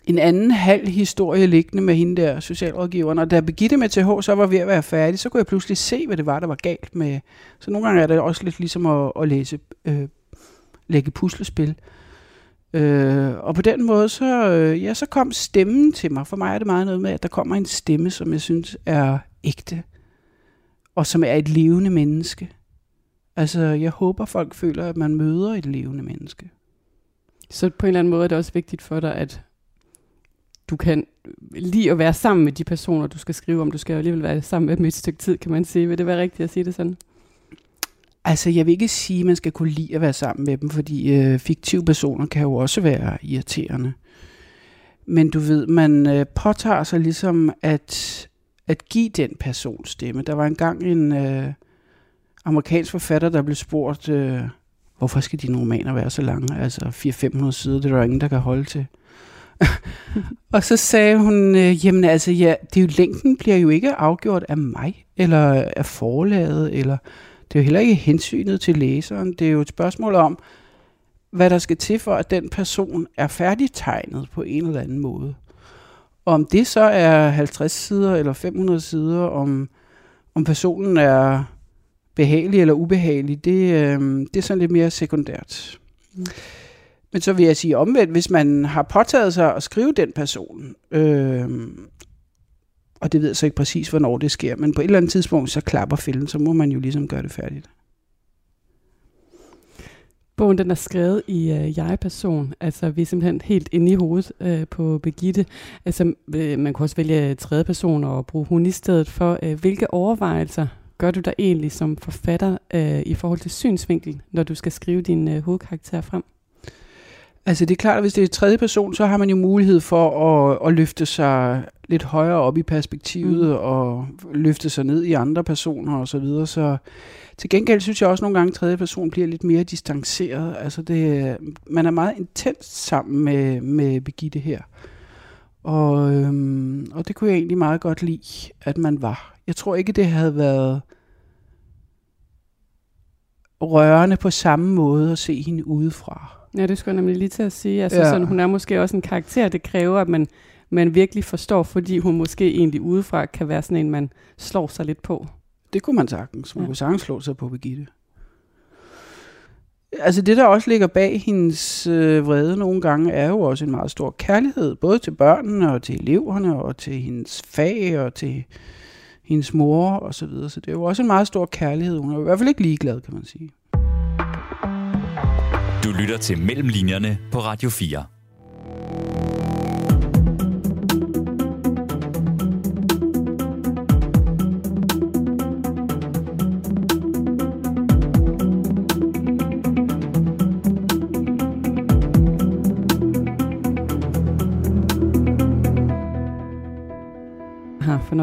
en anden halv historie liggende med hende der, socialrådgiveren. Og da Birgitte med TH så var ved at være færdig, så kunne jeg pludselig se, hvad det var, der var galt med. Så nogle gange er det også lidt ligesom at, at læse, øh, lægge puslespil. Øh, og på den måde, så, øh, ja, så kom stemmen til mig. For mig er det meget noget med, at der kommer en stemme, som jeg synes er ægte. Og som er et levende menneske. Altså, jeg håber, folk føler, at man møder et levende menneske. Så på en eller anden måde er det også vigtigt for dig, at du kan lide at være sammen med de personer, du skal skrive om. Du skal jo alligevel være sammen med dem i et stykke tid, kan man sige. Vil det være rigtigt at sige det sådan? Altså, jeg vil ikke sige, at man skal kunne lide at være sammen med dem, fordi øh, fiktive personer kan jo også være irriterende. Men du ved, man øh, påtager sig ligesom at, at give den person stemme. Der var engang en øh, amerikansk forfatter, der blev spurgt, øh, hvorfor skal dine romaner være så lange? Altså 400-500 sider, det er der ingen, der kan holde til. og så sagde hun, øh, jamen altså, ja, det er jo, længden bliver jo ikke afgjort af mig, eller af forlaget, eller det er jo heller ikke hensynet til læseren. Det er jo et spørgsmål om, hvad der skal til for, at den person er færdigtegnet på en eller anden måde. Og om det så er 50 sider eller 500 sider, om, om personen er behagelig eller ubehagelig, det, øh, det er sådan lidt mere sekundært. Mm. Men så vil jeg sige omvendt, hvis man har påtaget sig at skrive den person, øh, og det ved jeg så ikke præcis, hvornår det sker, men på et eller andet tidspunkt, så klapper fælden, så må man jo ligesom gøre det færdigt. Bogen den er skrevet i øh, jeg-person, altså vi er simpelthen helt inde i hovedet øh, på Begitte. Altså, øh, man kunne også vælge tredje person og bruge hun i stedet for. Øh, hvilke overvejelser gør du der egentlig som forfatter øh, i forhold til synsvinkel, når du skal skrive din øh, hovedkarakter frem? Altså det er klart, at hvis det er tredje person, så har man jo mulighed for at, at løfte sig lidt højere op i perspektivet Mm. og løfte sig ned i andre personer og så videre. Så til gengæld synes jeg også nogle gange, at tredje person bliver lidt mere distanceret. Altså det, man er meget intens sammen med, med Begitte her. Og, øhm, og det kunne jeg egentlig meget godt lide, at man var. Jeg tror ikke, det havde været rørende på samme måde at se hende udefra. Ja, det skulle jeg nemlig lige til at sige. Altså, Ja. sådan, hun er måske også en karakter, det kræver, at man, man virkelig forstår, fordi hun måske egentlig udefra kan være sådan en, man slår sig lidt på. Det kunne man sagtens. Man Ja. kunne sagtens slå sig på Birgitte. Altså det, der også ligger bag hendes øh, vrede nogle gange, er jo også en meget stor kærlighed, både til børnene og til eleverne og til hendes fag og til hendes mor og så videre. Så det er jo også en meget stor kærlighed. Hun er i hvert fald ikke ligeglad, kan man sige. Lytter til Mellemlinjerne på Radio 4.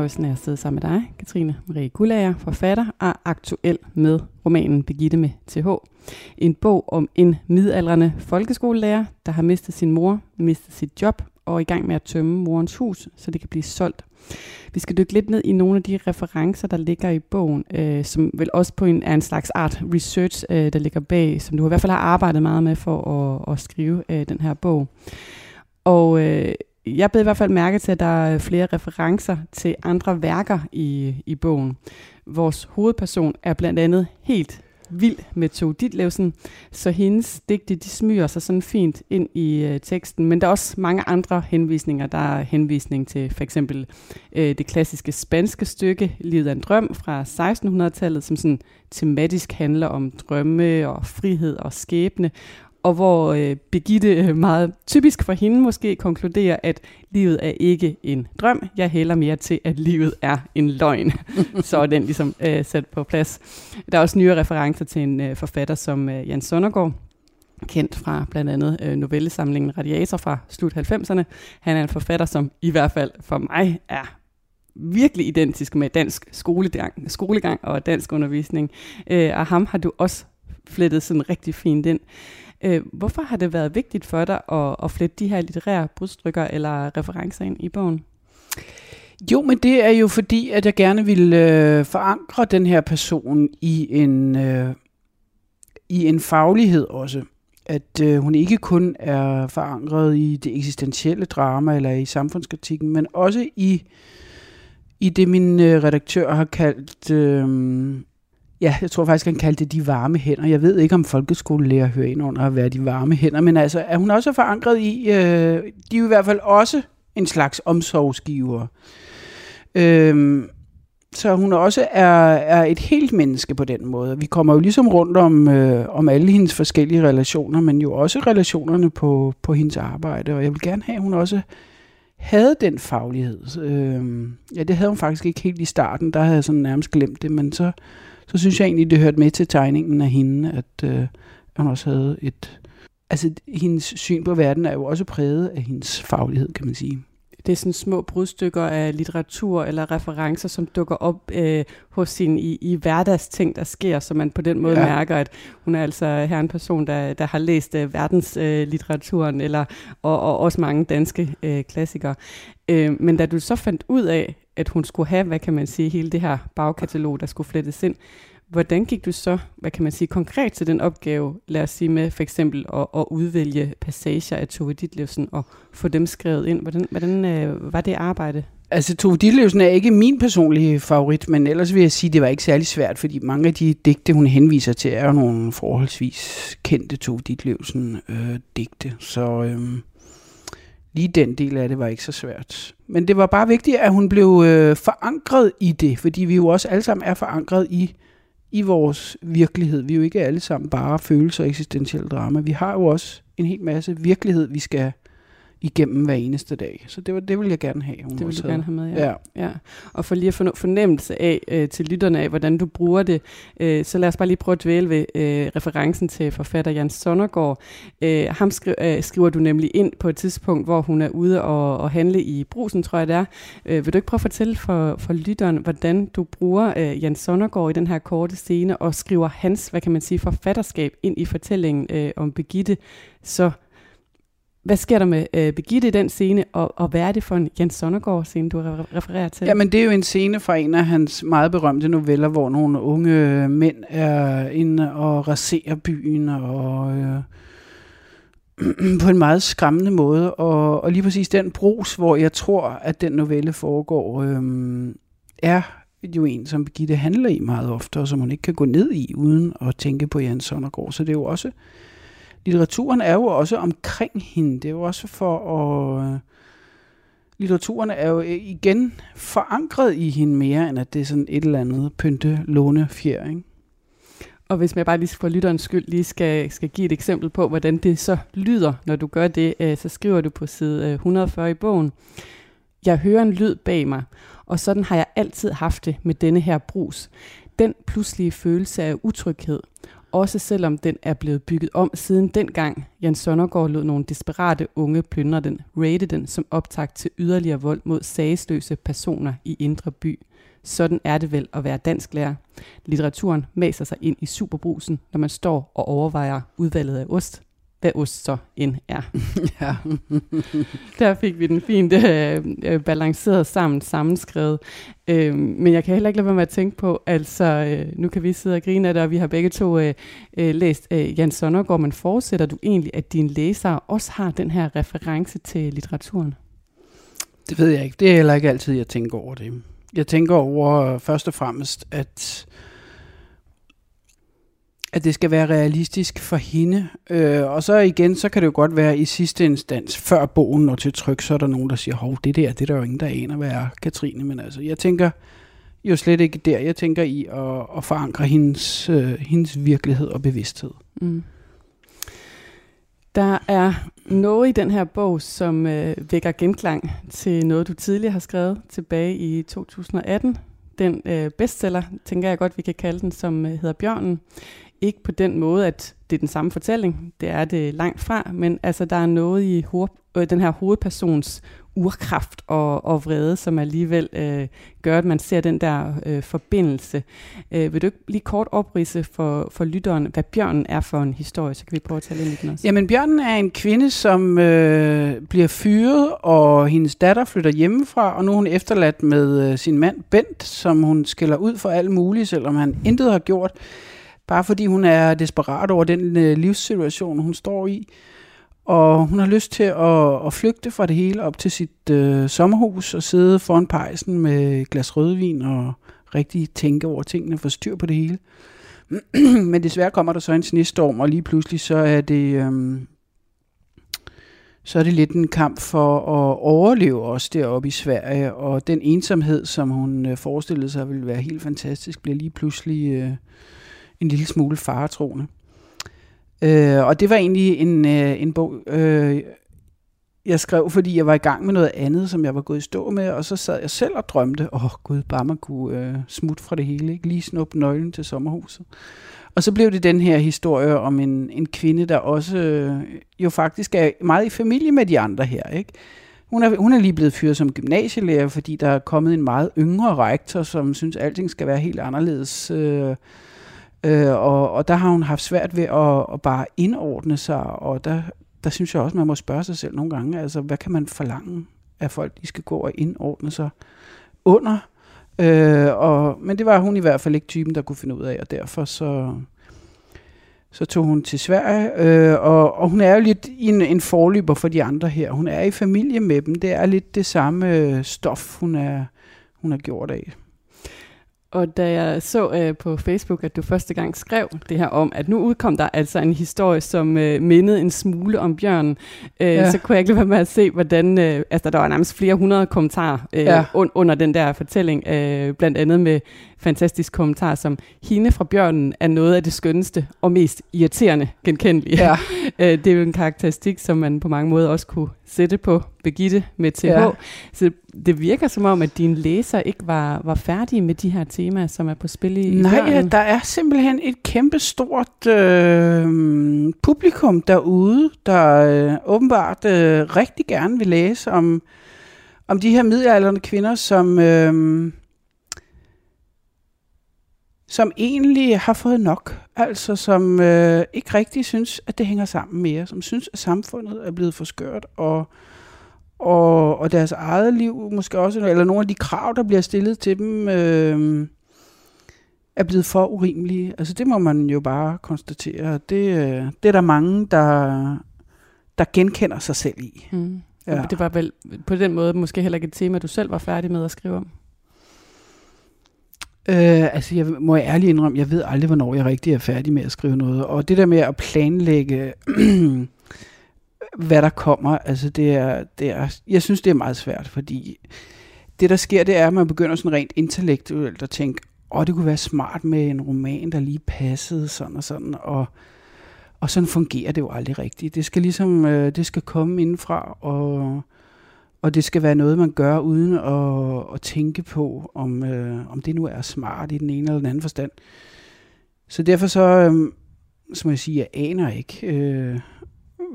har fornøjelsen af at sidde sammen med dig, Katrine Marie Gullager, forfatter og aktuel med romanen Begitte med TH. En bog om en midaldrende folkeskolelærer, der har mistet sin mor, mistet sit job og er i gang med at tømme morens hus, så det kan blive solgt. Vi skal dykke lidt ned i nogle af de referencer, der ligger i bogen, øh, som vel også på en, er en slags art research, øh, der ligger bag, som du i hvert fald har arbejdet meget med for at, at skrive øh, den her bog. Og øh, jeg blev i hvert fald mærke til, at der er flere referencer til andre værker i, i bogen. Vores hovedperson er blandt andet helt vild med Tove Ditlevsen, så hendes digte, de smyger sig sådan fint ind i øh, teksten, men der er også mange andre henvisninger. Der er henvisning til for eksempel øh, det klassiske spanske stykke, Livet af en drøm fra 1600-tallet, som sådan tematisk handler om drømme og frihed og skæbne, og hvor øh, Begitte øh, meget typisk for hende måske konkluderer, at livet er ikke en drøm. Jeg hælder mere til, at livet er en løgn. Så er den ligesom øh, sat på plads. Der er også nye referencer til en øh, forfatter som øh, Jan Sonnergaard, kendt fra blandt andet øh, novellesamlingen Radiator fra slut 90'erne. Han er en forfatter, som i hvert fald for mig er virkelig identisk med dansk skolegang, skolegang og dansk undervisning. Øh, og ham har du også flettet sådan rigtig fint ind. Øh, hvorfor har det været vigtigt for dig at, at flette de her litterære brudstykker eller referencer ind i bogen? Jo, men det er jo fordi, at jeg gerne ville øh, forankre den her person i en, øh, i en faglighed også. At øh, hun ikke kun er forankret i det eksistentielle drama eller i samfundskritikken, men også i, i det, min øh, redaktør har kaldt øh, Ja, jeg tror faktisk, han kaldte det de varme hænder. Jeg ved ikke, om folkeskolelærer hører ind under at være de varme hænder, men altså, er hun også forankret i, øh, de er jo i hvert fald også en slags omsorgsgiver. Øh, så hun også er, er et helt menneske på den måde. Vi kommer jo ligesom rundt om, øh, om alle hendes forskellige relationer, men jo også relationerne på, på hendes arbejde, og jeg vil gerne have, at hun også havde den faglighed. Øh, ja, det havde hun faktisk ikke helt i starten, der havde jeg sådan nærmest glemt det, men så så synes jeg egentlig, det hørte med til tegningen af hende, at øh, hun også havde et... Altså, hendes syn på verden er jo også præget af hendes faglighed, kan man sige. Det er sådan små brudstykker af litteratur eller referencer, som dukker op øh, hos hende i, i hverdagsting, der sker, så man på den måde ja. mærker, at hun er altså her en person, der, der har læst øh, verdenslitteraturen, øh, eller, og, og også mange danske øh, klassikere. Øh, men da du så fandt ud af, at hun skulle have, hvad kan man sige, hele det her bagkatalog, der skulle flettes ind. Hvordan gik du så, hvad kan man sige, konkret til den opgave, lad os sige med for eksempel at, at udvælge passager af Tove Ditlevsen og få dem skrevet ind? Hvordan, hvordan øh, var det arbejde? Altså Tove Ditlevsen er ikke min personlige favorit, men ellers vil jeg sige, at det var ikke særlig svært, fordi mange af de digte, hun henviser til, er jo nogle forholdsvis kendte Tove Ditlevsen øh, digte. Så øh, lige den del af det var ikke så svært. Men det var bare vigtigt, at hun blev øh, forankret i det, fordi vi jo også alle sammen er forankret i, i vores virkelighed. Vi er jo ikke alle sammen bare følelser og eksistentielle drama. Vi har jo også en hel masse virkelighed, vi skal igennem hver eneste dag. Så det, var, det vil jeg gerne have. Hun det vil du gerne have med, ja. ja. ja. Og for lige at få fornemmelse af øh, til lytterne af, hvordan du bruger det, øh, så lad os bare lige prøve at dvæle ved øh, referencen til forfatter Jan Sonnergaard. Øh, ham skri- øh, skriver du nemlig ind på et tidspunkt, hvor hun er ude og, og handle i brusen, tror jeg det er. Øh, vil du ikke prøve at fortælle for, for lytteren, hvordan du bruger øh, Jan Sonnergaard i den her korte scene, og skriver hans, hvad kan man sige, forfatterskab ind i fortællingen øh, om Begitte, så hvad sker der med øh, Begitte i den scene, og, og hvad er det for en Jens Sonnergaard-scene, du refererer til? Jamen, det er jo en scene fra en af hans meget berømte noveller, hvor nogle unge øh, mænd er inde og raserer byen, og øh, på en meget skræmmende måde. Og, og lige præcis den brus, hvor jeg tror, at den novelle foregår, øh, er jo en, som Begitte handler i meget ofte, og som hun ikke kan gå ned i, uden at tænke på Jens Sonnergaard. Så det er jo også litteraturen er jo også omkring hende. Det er jo også for at... Øh, litteraturen er jo øh, igen forankret i hende mere, end at det er sådan et eller andet pynte, låne, fjer, ikke? Og hvis man bare lige for lytterens skyld lige skal, skal give et eksempel på, hvordan det så lyder, når du gør det, øh, så skriver du på side øh, 140 i bogen. Jeg hører en lyd bag mig, og sådan har jeg altid haft det med denne her brus. Den pludselige følelse af utryghed, også selvom den er blevet bygget om siden dengang. Jens Søndergaard lod nogle desperate unge plyndre den, rate den som optakt til yderligere vold mod sagsløse personer i Indre By. Sådan er det vel at være dansk lærer. Litteraturen maser sig ind i superbrusen, når man står og overvejer udvalget af ost, hvad ost så end er. ja. Der fik vi den fint øh, øh, balanceret sammen, sammenskrevet. Øh, men jeg kan heller ikke lade være med at tænke på, altså øh, nu kan vi sidde og grine af det, og vi har begge to øh, øh, læst øh, Jan Sonnergaard, men forudsætter du egentlig, at dine læsere også har den her reference til litteraturen? Det ved jeg ikke. Det er heller ikke altid, jeg tænker over det. Jeg tænker over først og fremmest, at at det skal være realistisk for hende. Øh, og så igen, så kan det jo godt være i sidste instans, før bogen når til tryk, så er der nogen, der siger, hov, det der, det er der jo ingen, der aner, hvad er Katrine. Men altså, jeg tænker jo slet ikke der. Jeg tænker i at, at forankre hendes, øh, hendes virkelighed og bevidsthed. Mm. Der er noget i den her bog, som øh, vækker genklang til noget, du tidligere har skrevet tilbage i 2018. Den øh, bestseller, tænker jeg godt, vi kan kalde den, som øh, hedder Bjørnen. Ikke på den måde, at det er den samme fortælling, det er det langt fra, men altså der er noget i hoved, øh, den her hovedpersons urkraft og, og vrede, som alligevel øh, gør, at man ser den der øh, forbindelse. Øh, vil du ikke lige kort oprise for, for lytteren, hvad Bjørnen er for en historie, så kan vi prøve at tale ind i den også. Jamen Bjørnen er en kvinde, som øh, bliver fyret, og hendes datter flytter hjemmefra, og nu er hun efterladt med øh, sin mand Bent, som hun skiller ud for alt muligt, selvom han intet har gjort. Bare fordi hun er desperat over den øh, livssituation, hun står i. Og hun har lyst til at, at flygte fra det hele op til sit øh, sommerhus og sidde foran pejsen med et glas rødvin og rigtig tænke over tingene, få styr på det hele. Men desværre kommer der så en snestorm, og lige pludselig så er det... Øh, så er det lidt en kamp for at overleve også deroppe i Sverige, og den ensomhed, som hun øh, forestillede sig ville være helt fantastisk, bliver lige pludselig øh, en lille smule faretroende. Øh, og det var egentlig en, øh, en bog, øh, jeg skrev, fordi jeg var i gang med noget andet, som jeg var gået i stå med, og så sad jeg selv og drømte, åh oh, gud, bare man kunne øh, smutte fra det hele, ikke? lige snuppe nøglen til sommerhuset. Og så blev det den her historie om en, en kvinde, der også øh, jo faktisk er meget i familie med de andre her. Ikke? Hun, er, hun er lige blevet fyret som gymnasielærer, fordi der er kommet en meget yngre rektor, som synes, at alting skal være helt anderledes. Øh, Øh, og, og der har hun haft svært ved at, at bare indordne sig, og der, der synes jeg også, man må spørge sig selv nogle gange, altså hvad kan man forlange af folk, de skal gå og indordne sig under? Øh, og, men det var hun i hvert fald ikke typen, der kunne finde ud af, og derfor så, så tog hun til Sverige, øh, og, og hun er jo lidt en, en forløber for de andre her. Hun er i familie med dem. Det er lidt det samme øh, stof, hun er, hun er gjort af. Og da jeg så øh, på Facebook, at du første gang skrev det her om, at nu udkom der altså en historie, som øh, mindede en smule om bjørnen, øh, ja. så kunne jeg ikke lade være med at se, hvordan, øh, altså der var nærmest flere hundrede kommentarer øh, ja. un- under den der fortælling, øh, blandt andet med fantastisk kommentar som, hende fra bjørnen er noget af det skønneste og mest irriterende genkendelige. Ja. Øh, det er jo en karakteristik, som man på mange måder også kunne sætte på Begitte med TH. Ja. Så det virker som om, at dine læser ikke var, var færdige med de her temaer, som er på spil i Nej, ja, der er simpelthen et kæmpe stort øh, publikum derude, der øh, åbenbart øh, rigtig gerne vil læse om, om de her middelalderne kvinder, som... Øh, som egentlig har fået nok, altså som øh, ikke rigtig synes, at det hænger sammen mere, som synes, at samfundet er blevet for skørt, og, og, og deres eget liv måske også, eller nogle af de krav, der bliver stillet til dem, øh, er blevet for urimelige. Altså det må man jo bare konstatere. Det, øh, det er der mange, der, der genkender sig selv i. Mm. Ja. Det var vel på den måde måske heller ikke et tema, du selv var færdig med at skrive om? Øh, altså, jeg må jeg ærligt indrømme, jeg ved aldrig, hvornår jeg rigtig er færdig med at skrive noget. Og det der med at planlægge, hvad der kommer, altså det er, det er, jeg synes, det er meget svært, fordi det, der sker, det er, at man begynder sådan rent intellektuelt at tænke, åh, oh, det kunne være smart med en roman, der lige passede sådan og sådan, og, og sådan fungerer det jo aldrig rigtigt. Det skal ligesom, øh, det skal komme indenfra, og og det skal være noget, man gør uden at, at tænke på, om, øh, om det nu er smart i den ene eller den anden forstand. Så derfor så, øh, så må jeg sige, jeg aner ikke, øh,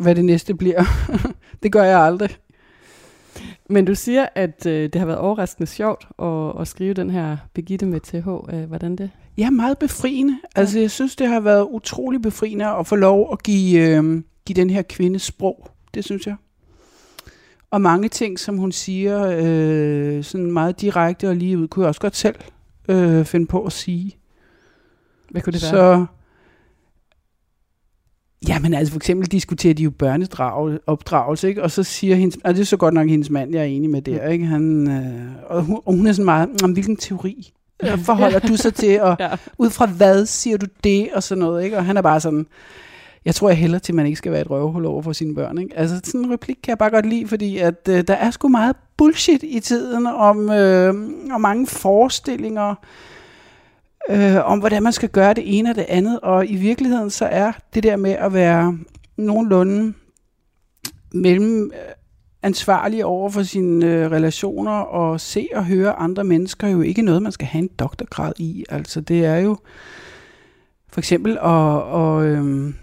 hvad det næste bliver. det gør jeg aldrig. Men du siger, at øh, det har været overraskende sjovt at, at skrive den her Begitte med TH. Øh, hvordan det? Ja, meget befriende. Altså, jeg synes, det har været utrolig befriende at få lov at give, øh, give den her kvinde sprog. Det synes jeg. Og mange ting, som hun siger, øh, sådan meget direkte og lige ud, kunne jeg også godt selv øh, finde på at sige. Hvad kunne det være? Så, jamen altså for eksempel diskuterer de jo børneopdragelse, ikke? og så siger hendes, og det er så godt nok hendes mand, jeg er enig med der, ikke? Han, øh, og, hun, og hun er sådan meget, om hvilken teori forholder du sig til, og Ja. ud fra hvad siger du det, og sådan noget, ikke? og han er bare sådan, jeg tror jeg heller til, at man ikke skal være et røvhul over for sine børn. Ikke? Altså sådan en replik kan jeg bare godt lide, fordi at, øh, der er sgu meget bullshit i tiden om, øh, om mange forestillinger øh, om, hvordan man skal gøre det ene og det andet. Og i virkeligheden så er det der med at være nogenlunde mellem øh, ansvarlig over for sine øh, relationer og se og høre andre mennesker jo ikke noget, man skal have en doktorgrad i. Altså det er jo for eksempel at, og, øh,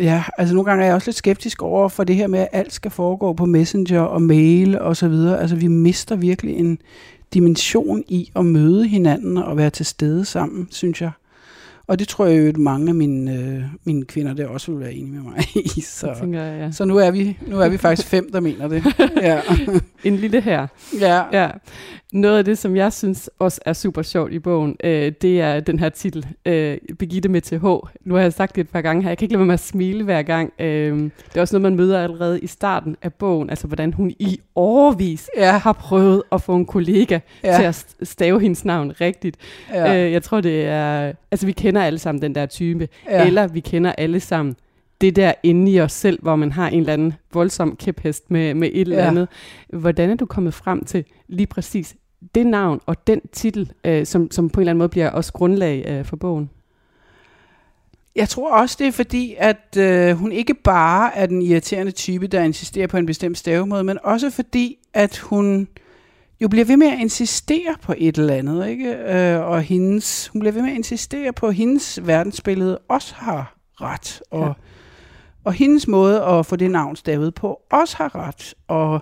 ja, altså nogle gange er jeg også lidt skeptisk over for det her med, at alt skal foregå på Messenger og mail og så videre. Altså vi mister virkelig en dimension i at møde hinanden og være til stede sammen, synes jeg. Og det tror jeg jo, at mange af mine, øh, mine kvinder der også vil være enige med mig i. Så. Så, tænker jeg, ja. så nu, er vi, nu er vi faktisk fem, der mener det. Ja. En lille her. ja. Ja. Noget af det, som jeg synes også er super sjovt i bogen, øh, det er den her titel, øh, Begitte med TH. Nu har jeg sagt det et par gange her. Jeg kan ikke lade være med at smile hver gang. Øh, det er også noget, man møder allerede i starten af bogen, altså hvordan hun i overvis Ja. har prøvet at få en kollega Ja. til at st- stave hendes navn rigtigt. Ja. Øh, jeg tror, det er... Altså, vi kender alle sammen den der type. Ja. Ja. Eller vi kender alle sammen det der inde i os selv, hvor man har en eller anden voldsom kæphest med, med et eller Ja. andet. Hvordan er du kommet frem til lige præcis det navn og den titel, øh, som, som på en eller anden måde bliver også grundlag øh, for bogen? Jeg tror også, det er fordi, at øh, hun ikke bare er den irriterende type, der insisterer på en bestemt stavemåde, men også fordi, at hun jo bliver ved med at insistere på et eller andet, ikke? Øh, og hendes, hun bliver ved med at insistere på, at hendes verdensbillede også har ret, og, Ja. og hendes måde at få det navn stavet på også har ret, og,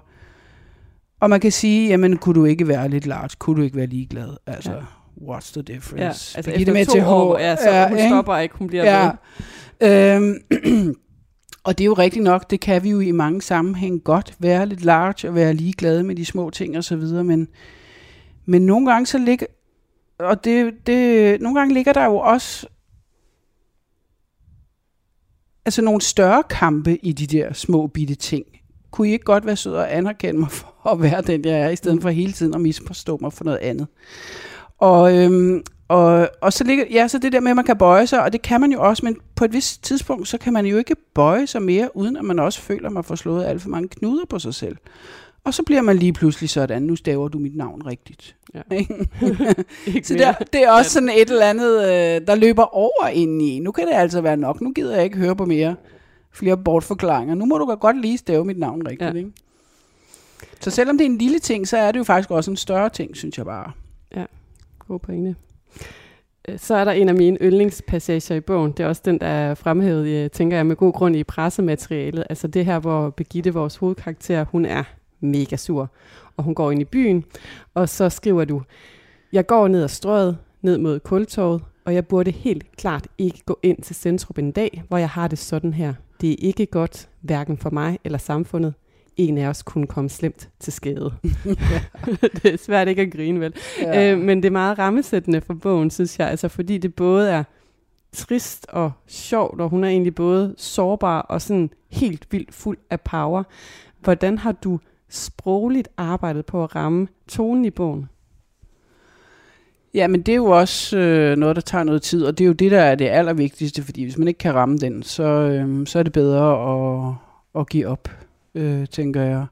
og man kan sige, jamen, kunne du ikke være lidt large, kunne du ikke være ligeglad, altså, Ja. what's the difference? Ja, altså Birgitte efter med to TH, år, ja, så ja, hun ikke? stopper ikke, hun bliver Ja. ved. Øhm, og det er jo rigtigt nok, det kan vi jo i mange sammenhæng godt være lidt large og være ligeglade med de små ting og så videre, men, men nogle gange så ligger, og det, det, nogle gange ligger der jo også altså nogle større kampe i de der små bitte ting. Kunne I ikke godt være sød og anerkende mig for at være den, jeg er, i stedet for hele tiden at misforstå mig for noget andet? Og, øhm, og, og så ligger, ja, så det der med, at man kan bøje sig, og det kan man jo også, men på et vist tidspunkt, så kan man jo ikke bøje sig mere, uden at man også føler, at man får slået alt for mange knuder på sig selv. Og så bliver man lige pludselig sådan, nu staver du mit navn rigtigt. Ja. Så der, det er også sådan et eller andet, øh, der løber over ind i. Nu kan det altså være nok. Nu gider jeg ikke høre på mere flere bortforklaringer. Nu må du godt lige stave mit navn rigtigt. Ja. Ja. Ikke? Så selvom det er en lille ting, så er det jo faktisk også en større ting, synes jeg bare. God pointe. Øh, Så er der en af mine yndlingspassager i bogen. Det er også den, der er fremhævet, øh, tænker jeg, med god grund i pressematerialet. Altså det her, hvor Begitte, vores hovedkarakter, hun er mega sur. Og hun går ind i byen, og så skriver du, jeg går ned ad strøget, ned mod kultorvet, og jeg burde helt klart ikke gå ind til centrum en dag, hvor jeg har det sådan her. Det er ikke godt, hverken for mig eller samfundet. En af os kunne komme slemt til skade. det er svært ikke at grine, vel? Ja. Øh, men det er meget rammesættende for bogen, synes jeg, altså fordi det både er trist og sjovt, og hun er egentlig både sårbar og sådan helt vildt fuld af power. Hvordan har du sprogligt arbejdet på at ramme tonen i bogen? Ja, men det er jo også øh, noget, der tager noget tid, og det er jo det, der er det allervigtigste, fordi hvis man ikke kan ramme den, så, øh, så er det bedre at, at give op, øh, tænker jeg.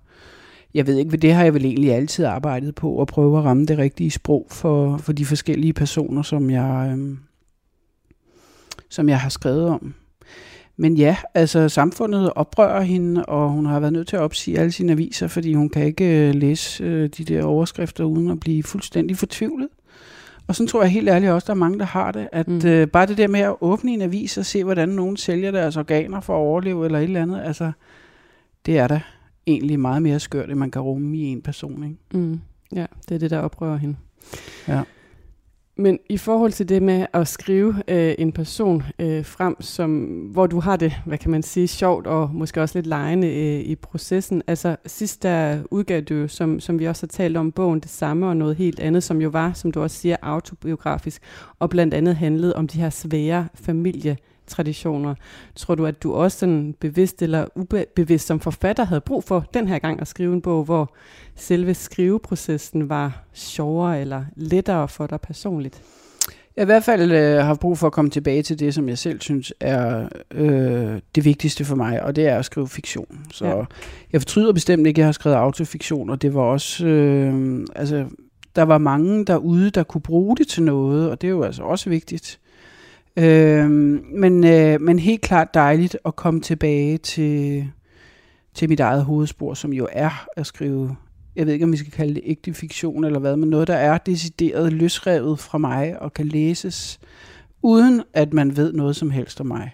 Jeg ved ikke, det har jeg vel egentlig altid arbejdet på, at prøve at ramme det rigtige sprog for, for de forskellige personer, som jeg, øh, som jeg har skrevet om. Men ja, altså samfundet oprører hende, og hun har været nødt til at opsige alle sine aviser, fordi hun kan ikke øh, læse øh, de der overskrifter uden at blive fuldstændig fortvivlet. Og sådan tror jeg helt ærligt også, der er mange, der har det. At mm. øh, bare det der med at åbne en avis og se, hvordan nogen sælger deres organer for at overleve eller et eller andet, altså, det er da egentlig meget mere skørt, end man kan rumme i en person. Ikke? Mm. Ja, det er det, der oprører hende. Ja. Men i forhold til det med at skrive øh, en person øh, frem, som, hvor du har det, hvad kan man sige, sjovt og måske også lidt lejende øh, i processen. Altså sidst der udgav du, som, som vi også har talt om, bogen det samme og noget helt andet, som jo var, som du også siger, autobiografisk, og blandt andet handlede om de her svære familie traditioner. Tror du, at du også sådan bevidst eller ubevidst som forfatter havde brug for den her gang at skrive en bog, hvor selve skriveprocessen var sjovere eller lettere for dig personligt? Jeg har i hvert fald øh, haft brug for at komme tilbage til det, som jeg selv synes er øh, det vigtigste for mig, og det er at skrive fiktion. Så ja. jeg fortryder bestemt ikke, at jeg har skrevet autofiktion, og det var også, øh, altså, der var mange derude, der kunne bruge det til noget, og det er jo altså også vigtigt. Øh, men, øh, men helt klart dejligt at komme tilbage til, til mit eget hovedspor, som jo er at skrive, jeg ved ikke om vi skal kalde det ægte fiktion eller hvad, men noget, der er decideret løsrevet fra mig og kan læses, uden at man ved noget som helst om mig.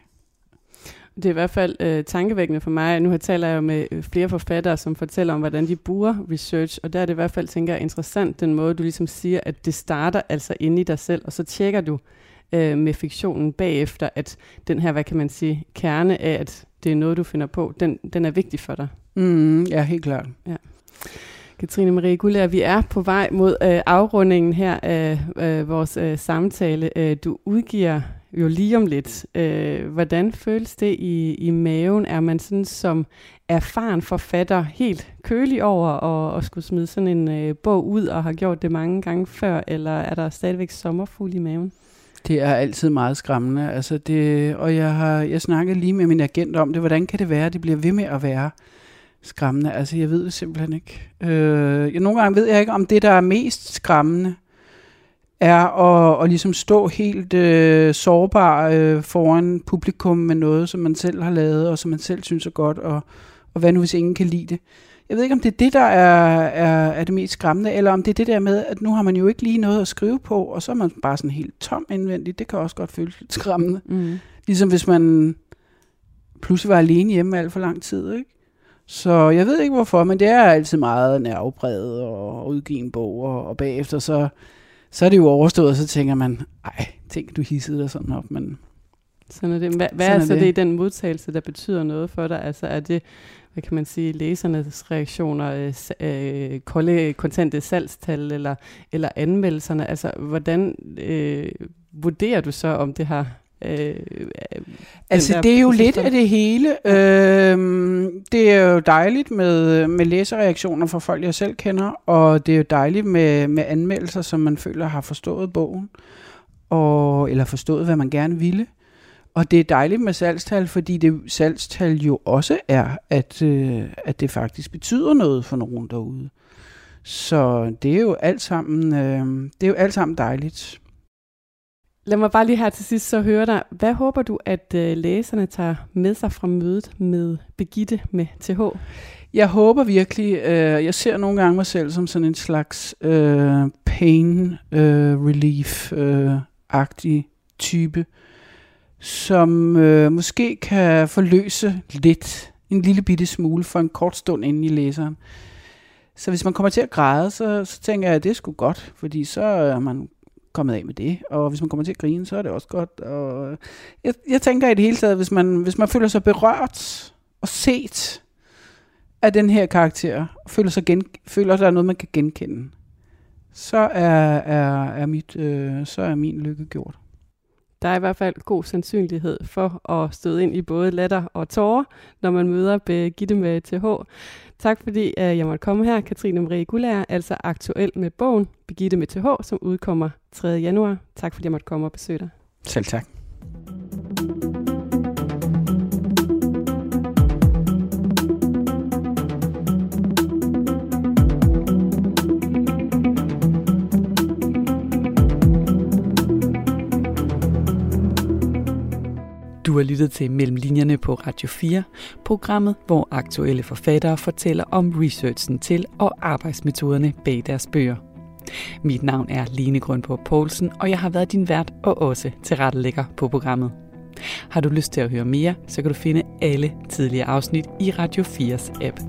Det er i hvert fald øh, tankevækkende for mig. Nu taler jeg med øh, flere forfattere, som fortæller om, hvordan de bruger research, og der er det i hvert fald, tænker jeg, interessant, den måde, du ligesom siger, at det starter altså inde i dig selv, og så tjekker du, øh, med fiktionen bagefter, at den her, hvad kan man sige, kerne af, at det er noget, du finder på, den, den er vigtig for dig. Mm, ja, helt klart. Ja. Katrine Marie Gullager, vi er på vej mod øh, afrundingen her af øh, vores øh, samtale. Øh, du udgiver jo lige om lidt. Øh, hvordan føles det i, i maven? Er man sådan som erfaren forfatter helt kølig over at, at skulle smide sådan en øh, bog ud og har gjort det mange gange før, eller er der stadigvæk sommerfugl i maven? Det er altid meget skræmmende. Altså det, og jeg har jeg snakket lige med min agent om det. Hvordan kan det være, at det bliver ved med at være skræmmende? Altså jeg ved det simpelthen ikke. Øh, jeg, nogle gange ved jeg ikke, om det, der er mest skræmmende, er at, at ligesom stå helt øh, sårbar øh, foran publikum med noget, som man selv har lavet, og som man selv synes er godt, og, og hvad nu, hvis ingen kan lide det. Jeg ved ikke, om det er det, der er, er, er det mest skræmmende, eller om det er det der med, at nu har man jo ikke lige noget at skrive på, og så er man bare sådan helt tom indvendigt. Det kan også godt føles lidt skræmmende. Mm. Ligesom hvis man pludselig var alene hjemme alt for lang tid, ikke? Så jeg ved ikke hvorfor, men det er altid meget nervepræget at udgive en bog, og, og bagefter så, så er det jo overstået, og så tænker man, ej, tænk du hissede dig sådan op, men... Sådan er det. Hvad, hvad er, er så det. det i den modtagelse, der betyder noget for dig? Altså er det hvad kan man sige, læsernes reaktioner, øh, øh, kolde, kontante salgstal eller, eller anmeldelserne? Altså, hvordan øh, vurderer du så, om det har Øh, altså det er jo lidt af det hele. Øhm, det er jo dejligt med, med læserreaktioner fra folk, jeg selv kender, og det er jo dejligt med, med anmeldelser, som man føler har forstået bogen, og, eller forstået, hvad man gerne ville. Og det er dejligt med salgstal, fordi det salgstal jo også er, at, øh, at det faktisk betyder noget for nogen derude. Så det er jo alt sammen, øh, det er jo alt sammen dejligt. Lad mig bare lige her til sidst så høre dig. Hvad håber du, at øh, læserne tager med sig fra mødet med Begitte med TH? Jeg håber virkelig, øh, jeg ser nogle gange mig selv som sådan en slags øh, pain øh, relief-agtig øh, type, som øh, måske kan forløse lidt, en lille bitte smule for en kort stund inden i læseren. Så hvis man kommer til at græde, så, så tænker jeg, at det er sgu godt, fordi så er man kommet af med det. Og hvis man kommer til at grine, så er det også godt. Og øh, jeg, jeg tænker i det hele taget, hvis man, hvis man føler sig berørt og set af den her karakter, og føler, sig gen, føler at der er noget, man kan genkende, så er, er, er, mit, øh, så er min lykke gjort der er i hvert fald god sandsynlighed for at støde ind i både latter og tårer, når man møder Begitte med TH. Tak fordi jeg måtte komme her, Katrine Marie Gullager, altså aktuel med bogen Begitte med TH, som udkommer 3. januar. Tak fordi jeg måtte komme og besøge dig. Selv tak. Du har lyttet til Mellem Linjerne på Radio 4, programmet, hvor aktuelle forfattere fortæller om researchen til og arbejdsmetoderne bag deres bøger. Mit navn er Line Grønborg Poulsen, og jeg har været din vært og også tilrettelægger på programmet. Har du lyst til at høre mere, så kan du finde alle tidligere afsnit i Radio 4's app.